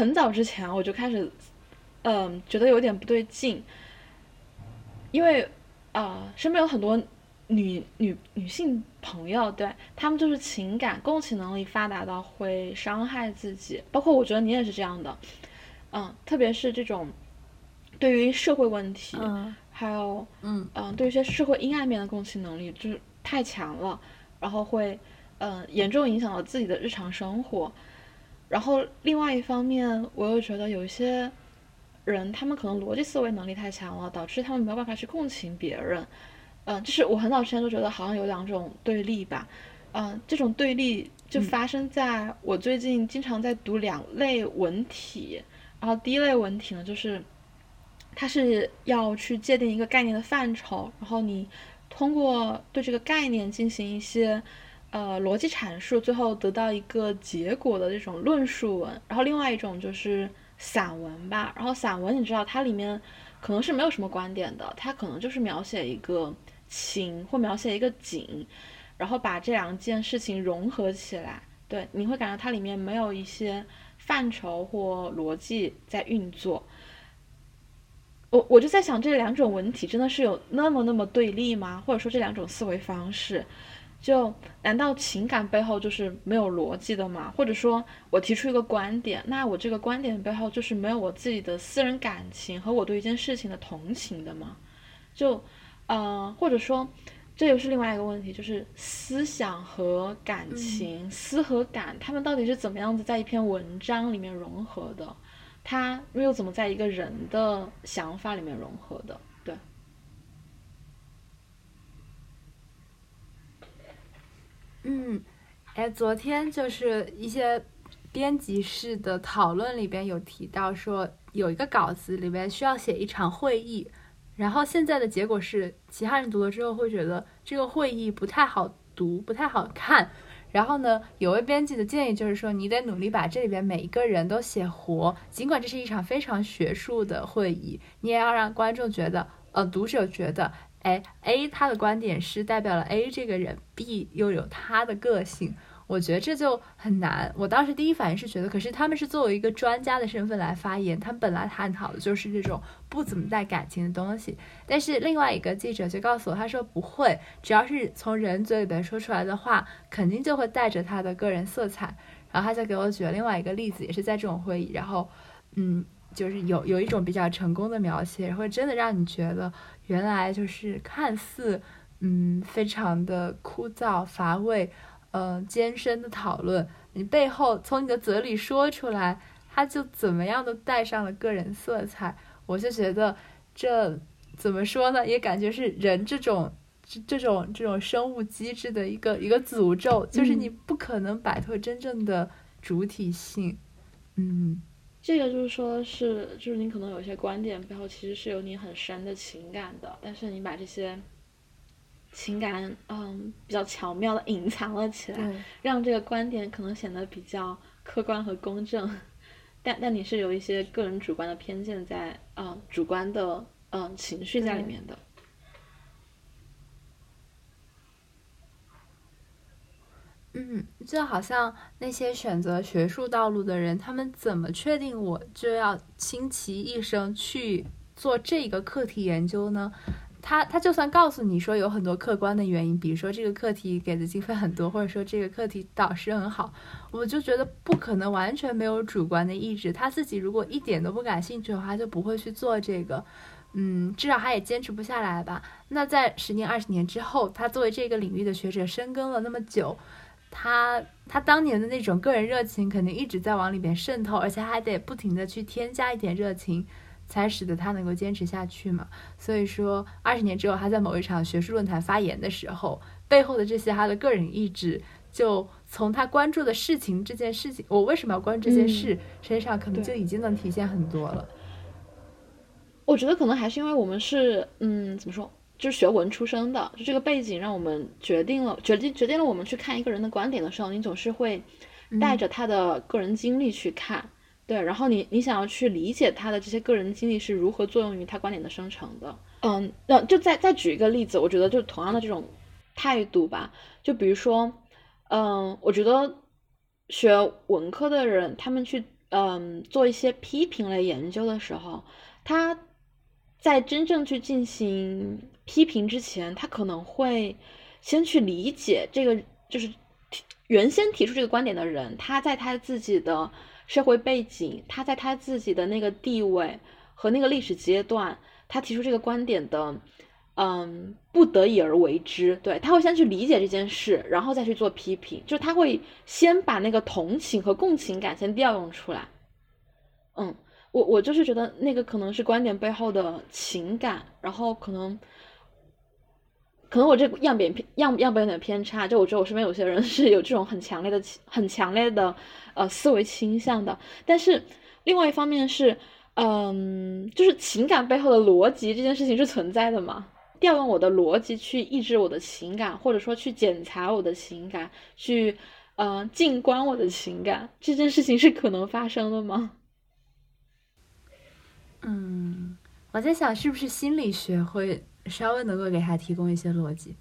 很早之前我就开始，嗯，觉得有点不对劲，因为啊，身边有很多女女女性朋友，对她们就是情感共情能力发达到会伤害自己，包括我觉得你也是这样的，嗯，特别是这种对于社会问题，还有嗯嗯，对于一些社会阴暗面的共情能力就是太强了，然后会嗯严重影响了自己的日常生活。然后另外一方面，我又觉得有一些人，他们可能逻辑思维能力太强了，导致他们没有办法去共情别人。嗯，就是我很早之前就觉得好像有两种对立吧。嗯，这种对立就发生在我最近经常在读两类文体。然后第一类文体呢，就是它是要去界定一个概念的范畴，然后你通过对这个概念进行一些。呃，逻辑阐述最后得到一个结果的这种论述文，然后另外一种就是散文吧。然后散文，你知道它里面可能是没有什么观点的，它可能就是描写一个情或描写一个景，然后把这两件事情融合起来。对，你会感觉它里面没有一些范畴或逻辑在运作。我我就在想，这两种文体真的是有那么那么对立吗？或者说这两种思维方式？就难道情感背后就是没有逻辑的吗？或者说我提出一个观点，那我这个观点背后就是没有我自己的私人感情和我对一件事情的同情的吗？就，呃，或者说这又是另外一个问题，就是思想和感情，思和感，他们到底是怎么样子在一篇文章里面融合的？他又怎么在一个人的想法里面融合的？对，嗯，哎，昨天就是一些编辑室的讨论里边有提到说，有一个稿子里边需要写一场会议，然后现在的结果是，其他人读了之后会觉得这个会议不太好读，不太好看。然后呢，有位编辑的建议就是说，你得努力把这里边每一个人都写活，尽管这是一场非常学术的会议，你也要让观众觉得，呃，读者觉得，哎，A 他的观点是代表了 A 这个人，B 又有他的个性。我觉得这就很难。我当时第一反应是觉得，可是他们是作为一个专家的身份来发言，他们本来探讨的就是这种不怎么带感情的东西。但是另外一个记者就告诉我，他说不会，只要是从人嘴里边说出来的话，肯定就会带着他的个人色彩。然后他就给我举了另外一个例子，也是在这种会议，然后，嗯，就是有有一种比较成功的描写，会真的让你觉得，原来就是看似，嗯，非常的枯燥乏味。嗯，艰深的讨论，你背后从你的嘴里说出来，他就怎么样都带上了个人色彩。我就觉得这怎么说呢？也感觉是人这种这这种这种生物机制的一个一个诅咒，就是你不可能摆脱真正的主体性。嗯，这个就是说，是就是你可能有一些观点背后其实是有你很深的情感的，但是你把这些。情感嗯比较巧妙的隐藏了起来，让这个观点可能显得比较客观和公正，但但你是有一些个人主观的偏见在啊主观的嗯情绪在里面的。嗯，嗯就好像那些选择学术道路的人，他们怎么确定我就要倾其一生去做这个课题研究呢？他他就算告诉你说有很多客观的原因，比如说这个课题给的经费很多，或者说这个课题导师很好，我就觉得不可能完全没有主观的意志。他自己如果一点都不感兴趣的话，就不会去做这个。嗯，至少他也坚持不下来吧。那在十年、二十年之后，他作为这个领域的学者深耕了那么久，他他当年的那种个人热情肯定一直在往里边渗透，而且还得不停的去添加一点热情。才使得他能够坚持下去嘛。所以说，二十年之后，他在某一场学术论坛发言的时候，背后的这些他的个人意志，就从他关注的事情这件事情，我为什么要关注这件事身上，可能就已经能体现很多了。我觉得可能还是因为我们是，嗯，怎么说，就是学文出身的，就这个背景让我们决定了，决定决定了我们去看一个人的观点的时候，你总是会带着他的个人经历去看。对，然后你你想要去理解他的这些个人经历是如何作用于他观点的生成的，嗯，那就再再举一个例子，我觉得就同样的这种态度吧，就比如说，嗯，我觉得学文科的人，他们去嗯做一些批评类研究的时候，他在真正去进行批评之前，他可能会先去理解这个就是原先提出这个观点的人，他在他自己的。社会背景，他在他自己的那个地位和那个历史阶段，他提出这个观点的，嗯，不得已而为之。对他会先去理解这件事，然后再去做批评，就是他会先把那个同情和共情感先调用出来。嗯，我我就是觉得那个可能是观点背后的情感，然后可能。可能我这样本偏样样本有点偏差，就我觉得我身边有些人是有这种很强烈的、很强烈的呃思维倾向的。但是另外一方面是，嗯，就是情感背后的逻辑这件事情是存在的嘛？调用我的逻辑去抑制我的情感，或者说去检查我的情感，去嗯静观我的情感，这件事情是可能发生的吗？嗯，我在想是不是心理学会。稍微能够给他提供一些逻辑，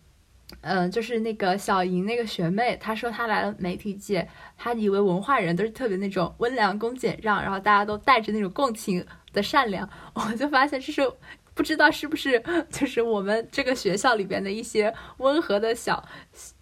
嗯，就是那个小莹那个学妹，她说她来了媒体界，她以为文化人都是特别那种温良恭俭让，然后大家都带着那种共情的善良。我就发现这是不知道是不是就是我们这个学校里边的一些温和的小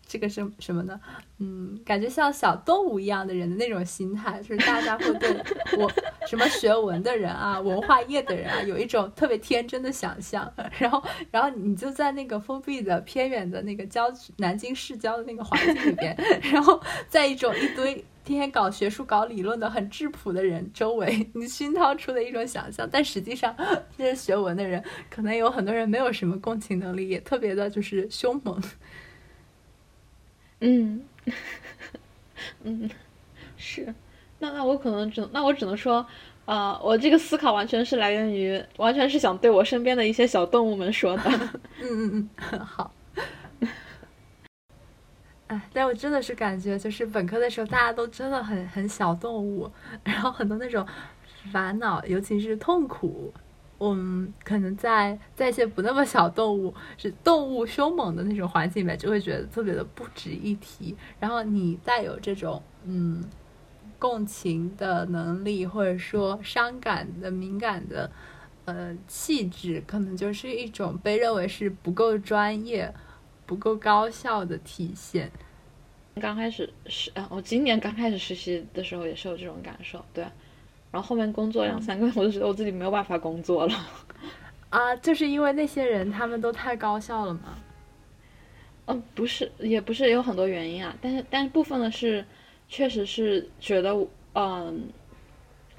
这个是什么呢？嗯，感觉像小动物一样的人的那种心态，就是大家会对我什么学文的人啊、文化业的人啊，有一种特别天真的想象。然后，然后你就在那个封闭的、偏远的那个郊、南京市郊的那个环境里边，然后在一种一堆天天搞学术、搞理论的很质朴的人周围，你熏陶出的一种想象。但实际上，这些学文的人，可能有很多人没有什么共情能力，也特别的就是凶猛。嗯，嗯，是，那那我可能只那我只能说，啊，我这个思考完全是来源于，完全是想对我身边的一些小动物们说的。嗯嗯嗯，好。哎，但我真的是感觉，就是本科的时候，大家都真的很很小动物，然后很多那种烦恼，尤其是痛苦。嗯，可能在在一些不那么小动物，是动物凶猛的那种环境里面，就会觉得特别的不值一提。然后你带有这种嗯共情的能力，或者说伤感的敏感的呃气质，可能就是一种被认为是不够专业、不够高效的体现。刚开始是啊，我今年刚开始实习的时候也是有这种感受，对。然后后面工作两三个月，我就觉得我自己没有办法工作了，啊，就是因为那些人他们都太高效了吗？嗯，不是，也不是，有很多原因啊。但是，但是部分的是，确实是觉得，嗯，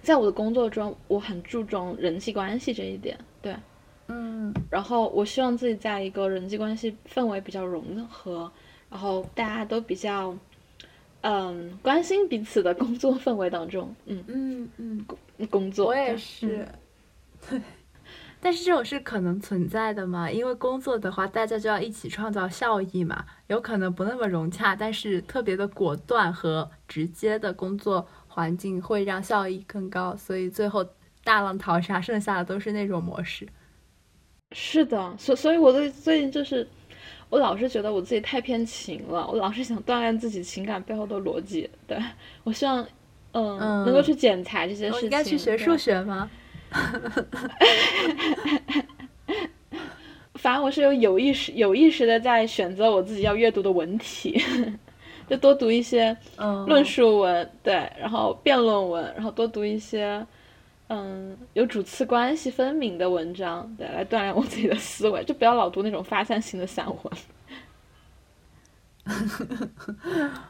在我的工作中，我很注重人际关系这一点，对，嗯。然后我希望自己在一个人际关系氛围比较融合，然后大家都比较。嗯，关心彼此的工作氛围当中，嗯嗯嗯，工工作我也是，对。但是这种是可能存在的嘛？因为工作的话，大家就要一起创造效益嘛。有可能不那么融洽，但是特别的果断和直接的工作环境会让效益更高。所以最后大浪淘沙，剩下的都是那种模式。是的，所所以我最最近就是。我老是觉得我自己太偏情了，我老是想锻炼自己情感背后的逻辑。对我希望，嗯，能够去剪裁这些事情。应该去学数学吗？反正我是有有意识、有意识的在选择我自己要阅读的文体，就多读一些论述文，对，然后辩论文，然后多读一些。嗯，有主次关系分明的文章，对，来锻炼我自己的思维，就不要老读那种发散型的散文。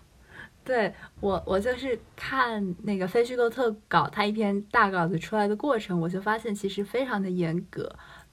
对我，我就是看那个非虚构特稿，它一篇大稿子出来的过程，我就发现其实非常的严格。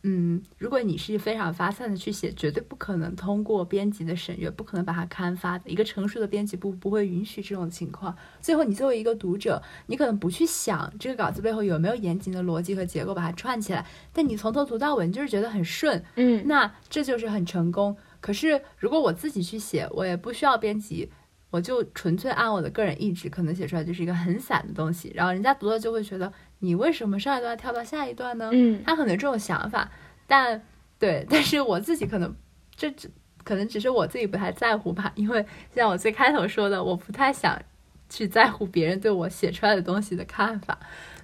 嗯，如果你是非常发散的去写，绝对不可能通过编辑的审阅，不可能把它刊发的。一个成熟的编辑部不会允许这种情况。最后，你作为一个读者，你可能不去想这个稿子背后有没有严谨的逻辑和结构把它串起来，但你从头读到尾，你就是觉得很顺。嗯，那这就是很成功。可是，如果我自己去写，我也不需要编辑，我就纯粹按我的个人意志，可能写出来就是一个很散的东西，然后人家读了就会觉得。你为什么上一段跳到下一段呢？嗯，他可能这种想法，但对，但是我自己可能这只可能只是我自己不太在乎吧，因为像我最开头说的，我不太想去在乎别人对我写出来的东西的看法。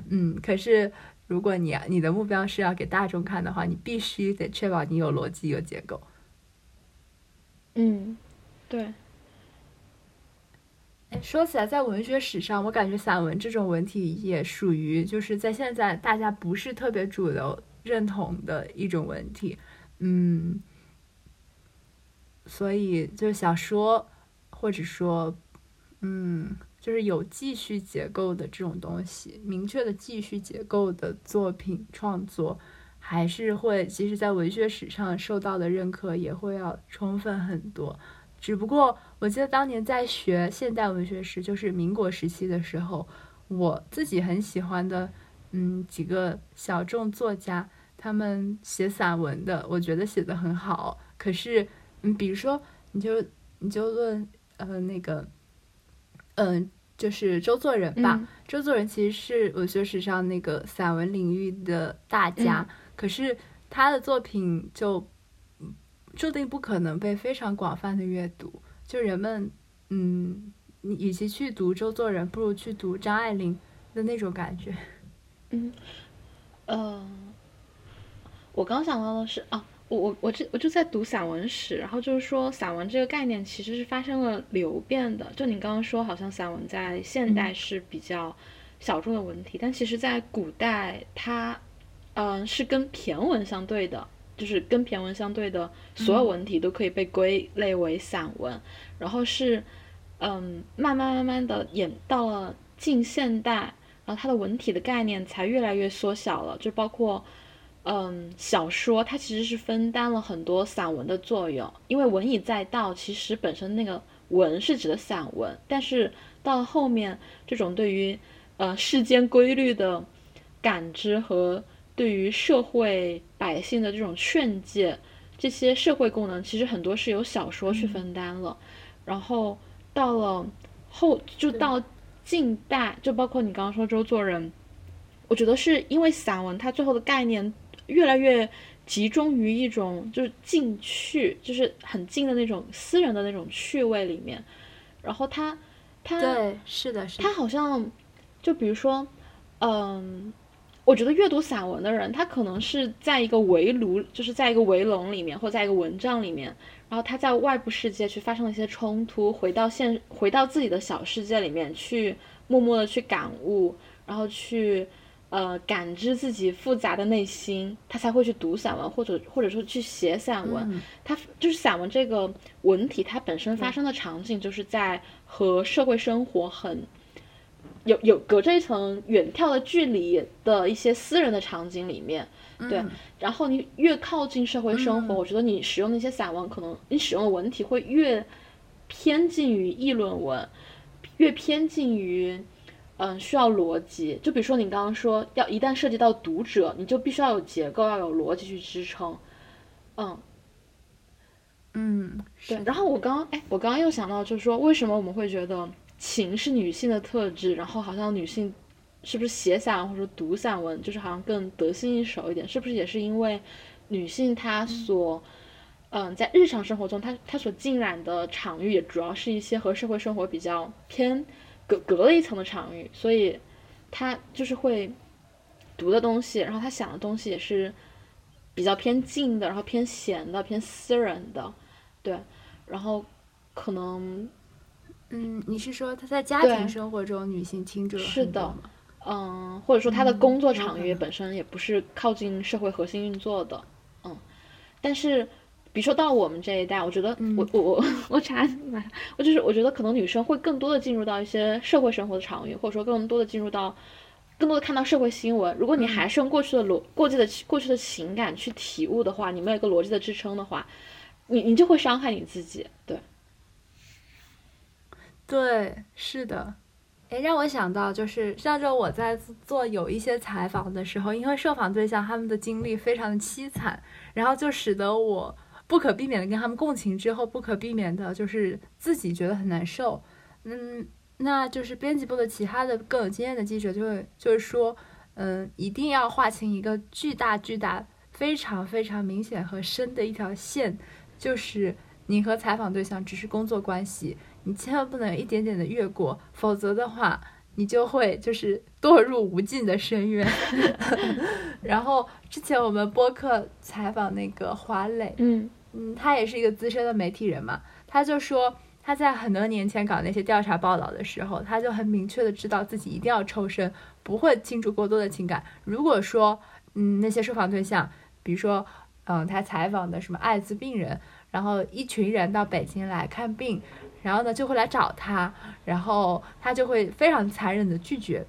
嗯，可是如果你你的目标是要给大众看的话，你必须得确保你有逻辑、有结构。嗯，对。说起来，在文学史上，我感觉散文这种文体也属于就是在现在大家不是特别主流认同的一种文体，嗯，所以就是小说或者说，嗯，就是有记叙结构的这种东西，明确的记叙结构的作品创作，还是会其实在文学史上受到的认可也会要充分很多。只不过，我记得当年在学现代文学史，就是民国时期的时候，我自己很喜欢的，嗯，几个小众作家，他们写散文的，我觉得写的很好。可是，嗯，比如说，你就你就论，呃，那个，嗯，就是周作人吧。周作人其实是文学史上那个散文领域的大家，可是他的作品就。注定不可能被非常广泛的阅读。就人们，嗯，你与其去读周作人，不如去读张爱玲的那种感觉。嗯，呃，我刚想到的是啊，我我我就我就在读散文史，然后就是说散文这个概念其实是发生了流变的。就你刚刚说，好像散文在现代是比较小众的文体，但其实在古代它，嗯，是跟骈文相对的，就是跟骈文相对的所有文体都可以被归类为散文。然后是，嗯，慢慢慢慢的演到了近现代，然后它的文体的概念才越来越缩小了，就包括。嗯，小说它其实是分担了很多散文的作用，因为文以载道，其实本身那个文是指的散文，但是到了后面，这种对于呃世间规律的感知和对于社会百姓的这种劝诫，这些社会功能，其实很多是由小说去分担了。然后到了后，就到近代，就包括你刚刚说周作人，我觉得是因为散文它最后的概念。越来越集中于一种就是近趣，就是很近的那种私人的那种趣味里面。然后他，他对是的，是他好像就比如说，嗯，我觉得阅读散文的人，他可能是在一个围炉，就是在一个围笼里面，或在一个蚊帐里面，然后他在外部世界去发生了一些冲突，回到现回到自己的小世界里面去，默默的去感悟，然后去。呃，感知自己复杂的内心，他才会去读散文，或者或者说去写散文。他就是散文这个文体，它本身发生的场景，就是在和社会生活很有有隔着一层远眺的距离的一些私人的场景里面。对，然后你越靠近社会生活，我觉得你使用那些散文，可能你使用的文体会越偏近于议论文，越偏近于。嗯，需要逻辑。就比如说你刚刚说，要一旦涉及到读者，你就必须要有结构，要有逻辑去支撑。嗯，嗯，对。然后我刚刚，哎，我刚刚又想到，就是说，为什么我们会觉得情是女性的特质？然后好像女性是不是写散文或者读散文，就是好像更得心应手一点？是不是也是因为女性她所，嗯，在日常生活中，她她所浸染的场域也主要是一些和社会生活比较偏。隔隔了一层的场域，所以她就是会读的东西，然后她想的东西也是比较偏静的，然后偏闲的，偏私人的，对。然后可能，嗯，你是说他在家庭生活中女性听者是的，嗯，或者说他的工作场域本身也不是靠近社会核心运作的，嗯，但是。比如说到我们这一代，我觉得我我我我查 我就是我觉得可能女生会更多的进入到一些社会生活的场域，或者说更多的进入到更多的看到社会新闻。如果你还是用过去的逻过去的过去的情感去体悟的话，你没有一个逻辑的支撑的话，你你就会伤害你自己。对，对，是的。哎，让我想到就是上周我在做有一些采访的时候，因为受访对象他们的经历非常的凄惨，然后就使得我。不可避免的跟他们共情之后，不可避免的就是自己觉得很难受。嗯，那就是编辑部的其他的更有经验的记者就会就是说，嗯，一定要划清一个巨大巨大、非常非常明显和深的一条线，就是你和采访对象只是工作关系，你千万不能一点点的越过，否则的话，你就会就是堕入无尽的深渊。然后之前我们播客采访那个华磊，嗯。嗯，他也是一个资深的媒体人嘛，他就说他在很多年前搞那些调查报道的时候，他就很明确的知道自己一定要抽身，不会倾注过多的情感。如果说，嗯，那些受访对象，比如说，嗯，他采访的什么艾滋病人，然后一群人到北京来看病，然后呢就会来找他，然后他就会非常残忍的拒绝。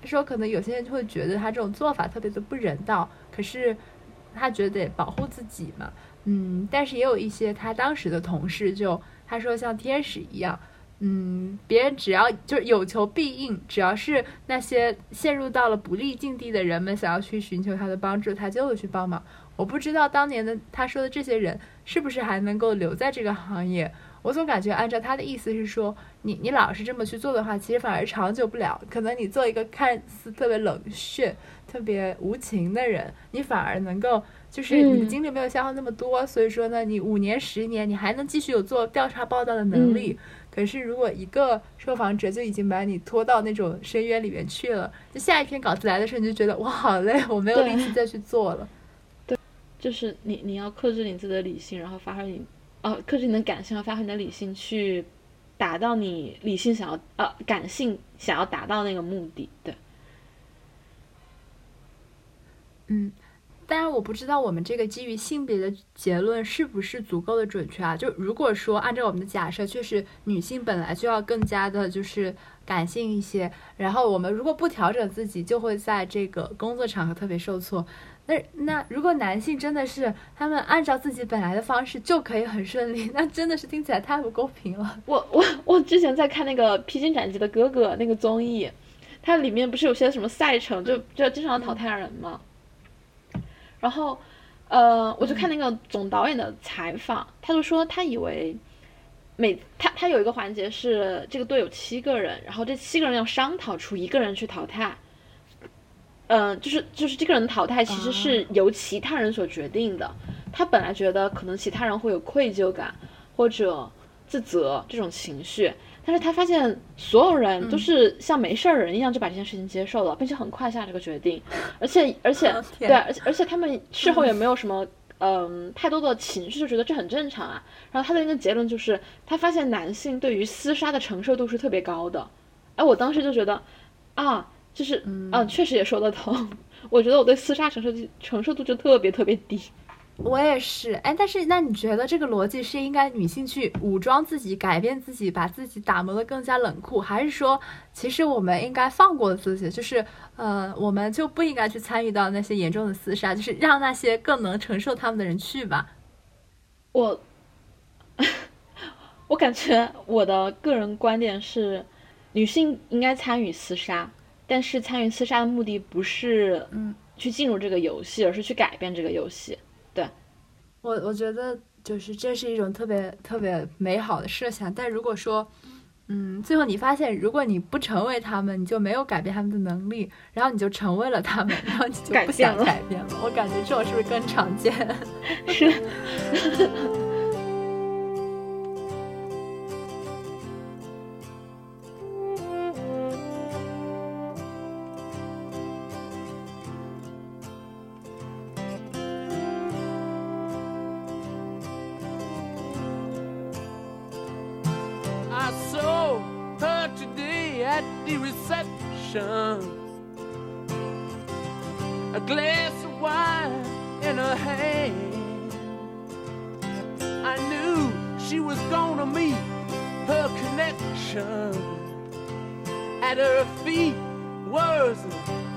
他说，可能有些人就会觉得他这种做法特别的不人道，可是他觉得保护自己嘛。嗯，但是也有一些他当时的同事就他说像天使一样，嗯，别人只要就是有求必应，只要是那些陷入到了不利境地的人们想要去寻求他的帮助，他就会去帮忙。我不知道当年的他说的这些人是不是还能够留在这个行业。我总感觉按照他的意思是说，你你老是这么去做的话，其实反而长久不了。可能你做一个看似特别冷血、特别无情的人，你反而能够。就是你的精力没有消耗那么多，所以说呢，你五年十年你还能继续有做调查报道的能力。可是如果一个受访者就已经把你拖到那种深渊里面去了，就下一篇稿子来的时候你就觉得我好累，我没有力气再去做了。对，就是你你要克制你自己的理性，然后发挥你，呃，克制你的感性，和发挥你的理性去达到你理性想要呃感性想要达到那个目的，对。嗯，当然我不知道我们这个基于性别的结论是不是足够的准确啊？就如果说按照我们的假设，确实女性本来就要更加的就是感性一些，然后我们如果不调整自己，就会在这个工作场合特别受挫。那那如果男性真的是他们按照自己本来的方式就可以很顺利，那真的是听起来太不公平了。我我我之前在看那个《披荆斩棘的哥哥》那个综艺，它里面不是有些什么赛程，就就经常淘汰人吗？然后，呃，我就看那个总导演的采访，他就说他以为每他他有一个环节是这个队有七个人，然后这七个人要商讨出一个人去淘汰。嗯，就是就是这个人淘汰其实是由其他人所决定的。他本来觉得可能其他人会有愧疚感或者自责这种情绪，但是他发现所有人都是像没事儿人一样就把这件事情接受了，并且很快下这个决定，而且而且 对，而且而且他们 事后也没有什么嗯太多的情绪，就觉得这很正常啊。然后他的一个结论就是，他发现男性对于厮杀的承受度是特别高的。哎，我当时就觉得啊。就是，嗯，确实也说得通。我觉得我对厮杀承受承受度就特别特别低。我也是，哎，但是那你觉得这个逻辑是应该女性去武装自己、改变自己，把自己打磨得更加冷酷，还是说其实我们应该放过自己？就是，呃，我们就不应该去参与到那些严重的厮杀，就是让那些更能承受他们的人去吧？我，我感觉我的个人观点是，女性应该参与厮杀。但是参与刺杀的目的不是嗯去进入这个游戏，而是去改变这个游戏。对，我我觉得就是这是一种特别特别美好的设想。但如果说嗯最后你发现如果你不成为他们，你就没有改变他们的能力，然后你就成为了他们，然后你就不想改变了。我感觉这种是不是更常见？是。I knew she was gonna meet her connection. At her feet was a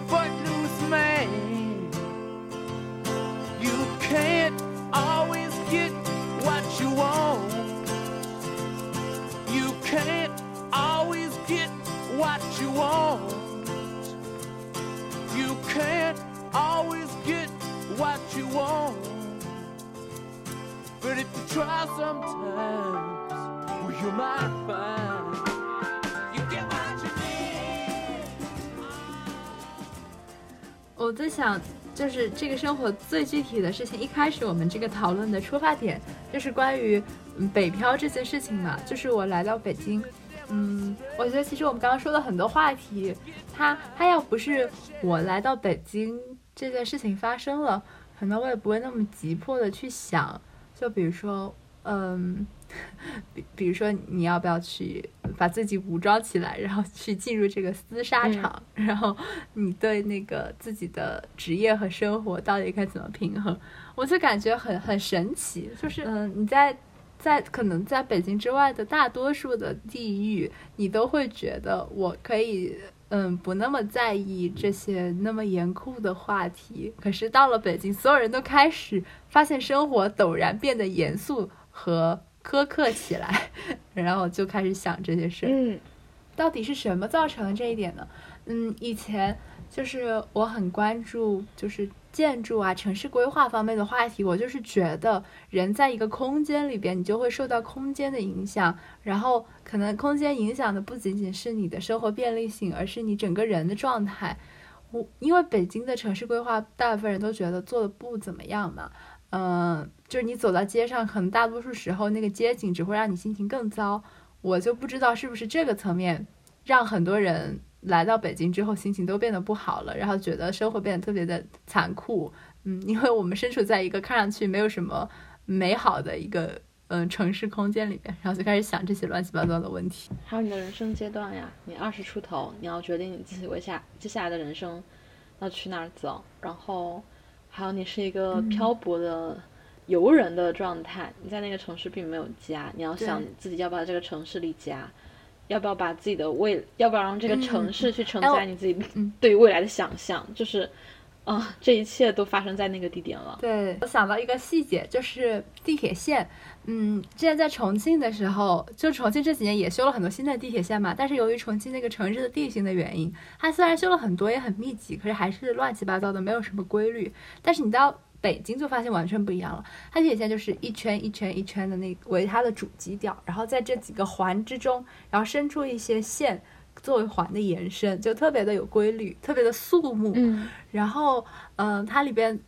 footloose man. You can't always get what you want. You can't always get what you want. You can't always get what you want. If you try sometimes you're my friend you can't mind me 我在想，就是这个生活最具体的事情。一开始我们这个讨论的出发点就是关于北漂这件事情嘛。就是我来到北京，嗯，我觉得其实我们刚刚说的很多话题，它它要不是我来到北京这件事情发生了，可能我也不会那么急迫的去想。就比如说，嗯。比比如说，你要不要去把自己武装起来，然后去进入这个厮杀场？然后你对那个自己的职业和生活到底该怎么平衡？我就感觉很很神奇。就是嗯，你在在可能在北京之外的大多数的地域，你都会觉得我可以嗯不那么在意这些那么严酷的话题。可是到了北京，所有人都开始发现生活陡然变得严肃和。苛刻起来，然后就开始想这些事儿。嗯，到底是什么造成了这一点呢？嗯，以前就是我很关注就是建筑啊、城市规划方面的话题。我就是觉得人在一个空间里边，你就会受到空间的影响。然后可能空间影响的不仅仅是你的生活便利性，而是你整个人的状态。我因为北京的城市规划，大部分人都觉得做的不怎么样嘛。嗯，就是你走到街上，可能大多数时候那个街景只会让你心情更糟。我就不知道是不是这个层面，让很多人来到北京之后心情都变得不好了，然后觉得生活变得特别的残酷。嗯，因为我们身处在一个看上去没有什么美好的一个嗯城市空间里边，然后就开始想这些乱七八糟的问题。还有你的人生阶段呀，你二十出头，你要决定你自己为下接下来的人生要去哪儿走，然后还有你是一个漂泊的游人的状态，你在那个城市并没有家，你要想自己要不要在这个城市里家。要不要把自己的未，要不要让这个城市去承载你自己对于未来的想象？就是，啊，这一切都发生在那个地点了。对我想到一个细节，就是地铁线。嗯，之前在重庆的时候，就重庆这几年也修了很多新的地铁线嘛。但是由于重庆那个城市的地形的原因，它虽然修了很多，也很密集，可是还是乱七八糟的，没有什么规律。但是你到北京就发现完全不一样了，它地铁线就是一圈一圈一圈的那为它的主基调，然后在这几个环之中，然后伸出一些线作为环的延伸，就特别的有规律，特别的肃穆。嗯，然后嗯，它里边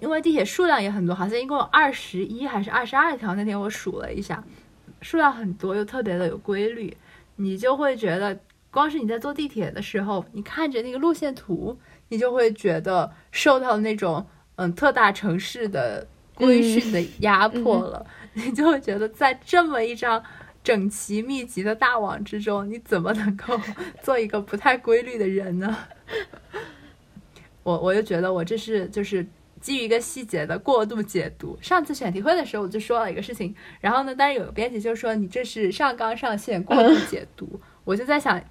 因为地铁数量也很多，好像一共有二十一还是二十二条，那天我数了一下，数量很多又特别的有规律，你就会觉得光是你在坐地铁的时候，你看着那个路线图，你就会觉得受到那种。嗯，特大城市的规训的压迫了，你就会觉得在这么一张整齐密集的大网之中，你怎么能够 做一个不太规律的人呢？我我就觉得我这是就是基于一个细节的过度解读。上次选题会的时候我就说了一个事情，然后呢，但是有个编辑就说你这是上纲上线过度解读，我就在想。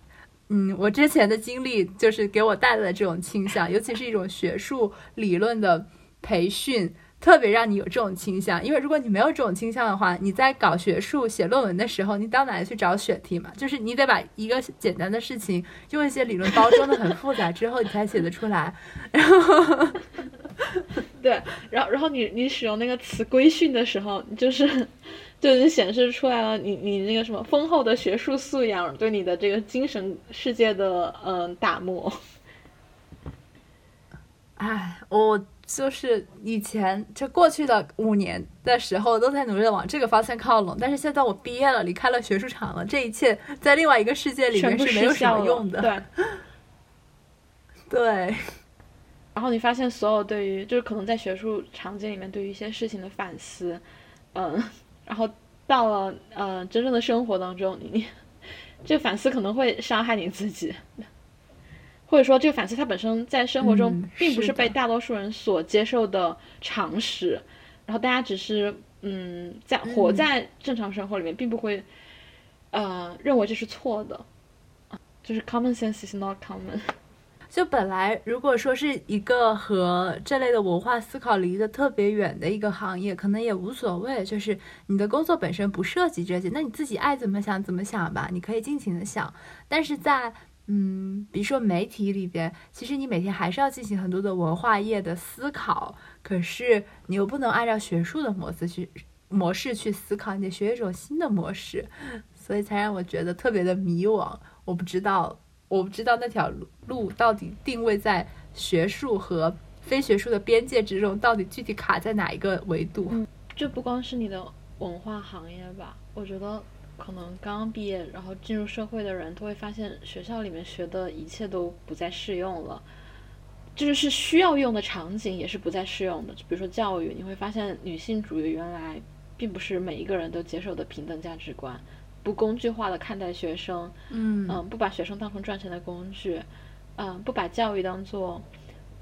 嗯，我之前的经历就是给我带来的这种倾向，尤其是一种学术理论的培训，特别让你有这种倾向。因为如果你没有这种倾向的话，你在搞学术写论文的时候，你到哪里去找选题嘛？就是你得把一个简单的事情用一些理论包装的很复杂之后，你才写得出来。然后，对，然后然后你你使用那个词规训的时候，就是。就已经显示出来了，你你那个什么丰厚的学术素养对你的这个精神世界的嗯打磨。哎，我就是以前就过去的五年的时候都在努力的往这个方向靠拢，但是现在我毕业了，离开了学术场了，这一切在另外一个世界里面是没有什么用的。对，对。然后你发现所有对于就是可能在学术场景里面对于一些事情的反思，嗯。然后到了呃真正的生活当中，你这反思可能会伤害你自己，或者说这个反思它本身在生活中并不是被大多数人所接受的常识，然后大家只是嗯在活在正常生活里面，并不会呃认为这是错的，就是 common sense is not common。就本来如果说是一个和这类的文化思考离得特别远的一个行业，可能也无所谓。就是你的工作本身不涉及这些，那你自己爱怎么想怎么想吧，你可以尽情的想。但是在嗯，比如说媒体里边，其实你每天还是要进行很多的文化业的思考，可是你又不能按照学术的模式去模式去思考，你得学一种新的模式，所以才让我觉得特别的迷惘。我不知道。我不知道那条路到底定位在学术和非学术的边界之中，到底具体卡在哪一个维度？这不光是你的文化行业吧？我觉得可能刚刚毕业然后进入社会的人都会发现，学校里面学的一切都不再适用了，就是是需要用的场景也是不再适用的。就比如说教育，你会发现女性主义原来并不是每一个人都接受的平等价值观。不工具化的看待学生，嗯嗯，不把学生当成赚钱的工具，嗯，不把教育当做，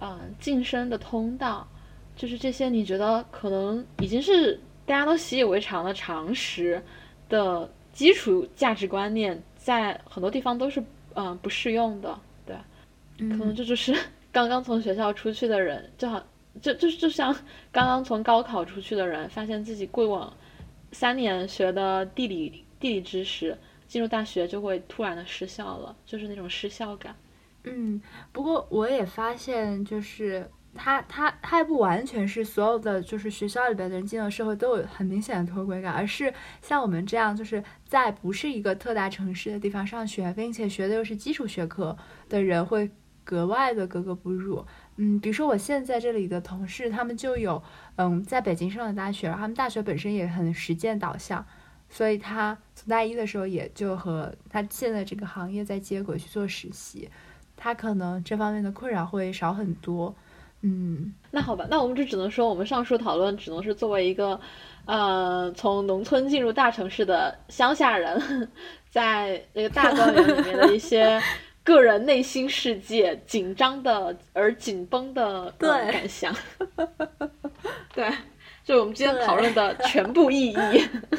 嗯，晋升的通道，就是这些，你觉得可能已经是大家都习以为常的常识的基础价值观念，在很多地方都是嗯不适用的，对，可能这就是刚刚从学校出去的人，就好，就就就像刚刚从高考出去的人，发现自己过往三年学的地理。地理知识进入大学就会突然的失效了，就是那种失效感。嗯，不过我也发现，就是他他他也不完全是所有的，就是学校里边的人进了社会都有很明显的脱轨感，而是像我们这样，就是在不是一个特大城市的地方上学，并且学的又是基础学科的人，会格外的格格不入。嗯，比如说我现在这里的同事，他们就有嗯在北京上的大学，他们大学本身也很实践导向。所以他从大一的时候也就和他现在这个行业在接轨去做实习，他可能这方面的困扰会少很多。嗯，那好吧，那我们就只能说，我们上述讨论只能是作为一个，呃，从农村进入大城市的乡下人，在那个大庄园里面的一些个人内心世界紧张的而紧绷的感想。对，就我们今天讨论的 全部意义。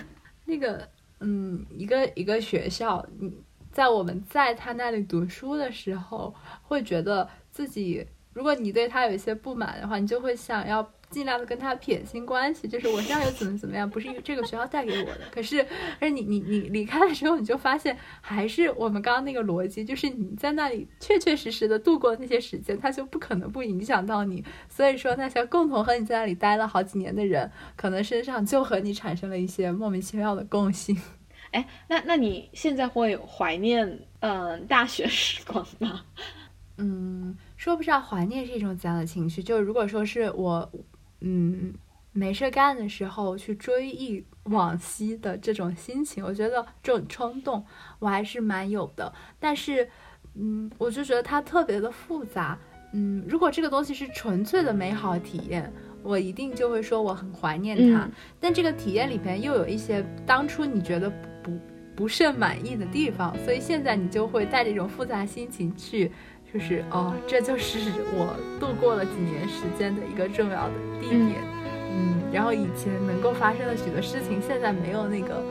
那个，嗯，一个一个学校，你在我们在他那里读书的时候，会觉得自己。如果你对他有一些不满的话，你就会想要尽量的跟他撇清关系，就是我这样又怎么怎么样，不是这个学校带给我的。可是，而你你你离开的时候，你就发现还是我们刚刚那个逻辑，就是你在那里确确实实的度过那些时间，他就不可能不影响到你。所以说，那些共同和你在那里待了好几年的人，可能身上就和你产生了一些莫名其妙的共性。哎，那那你现在会怀念嗯大学时光吗？嗯。说不上怀念是一种怎样的情绪？就如果说是我，嗯，没事干的时候去追忆往昔的这种心情，我觉得这种冲动我还是蛮有的。但是，嗯，我就觉得它特别的复杂。嗯，如果这个东西是纯粹的美好体验，我一定就会说我很怀念它。但这个体验里边又有一些当初你觉得不不甚满意的地方，所以现在你就会带着一种复杂心情去。就是哦，这就是我度过了几年时间的一个重要的地点，嗯，然后以前能够发生的许多事情，现在没有那个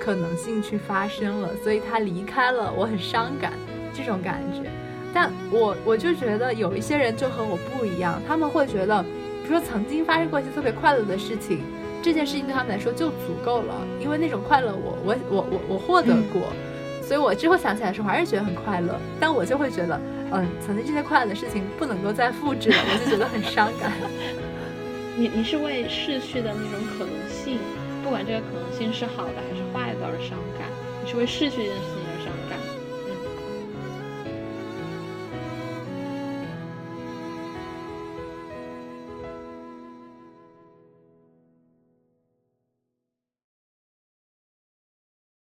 可能性去发生了，所以他离开了，我很伤感，这种感觉。但我我就觉得有一些人就和我不一样，他们会觉得，比如说曾经发生过一些特别快乐的事情，这件事情对他们来说就足够了，因为那种快乐我我我我我获得过，所以我之后想起来的时候还是觉得很快乐，但我就会觉得。嗯，曾经这些快乐的事情不能够再复制了，我就觉得很伤感。你你是为逝去的那种可能性，不管这个可能性是好的还是坏的而伤感，你是为逝去这件事情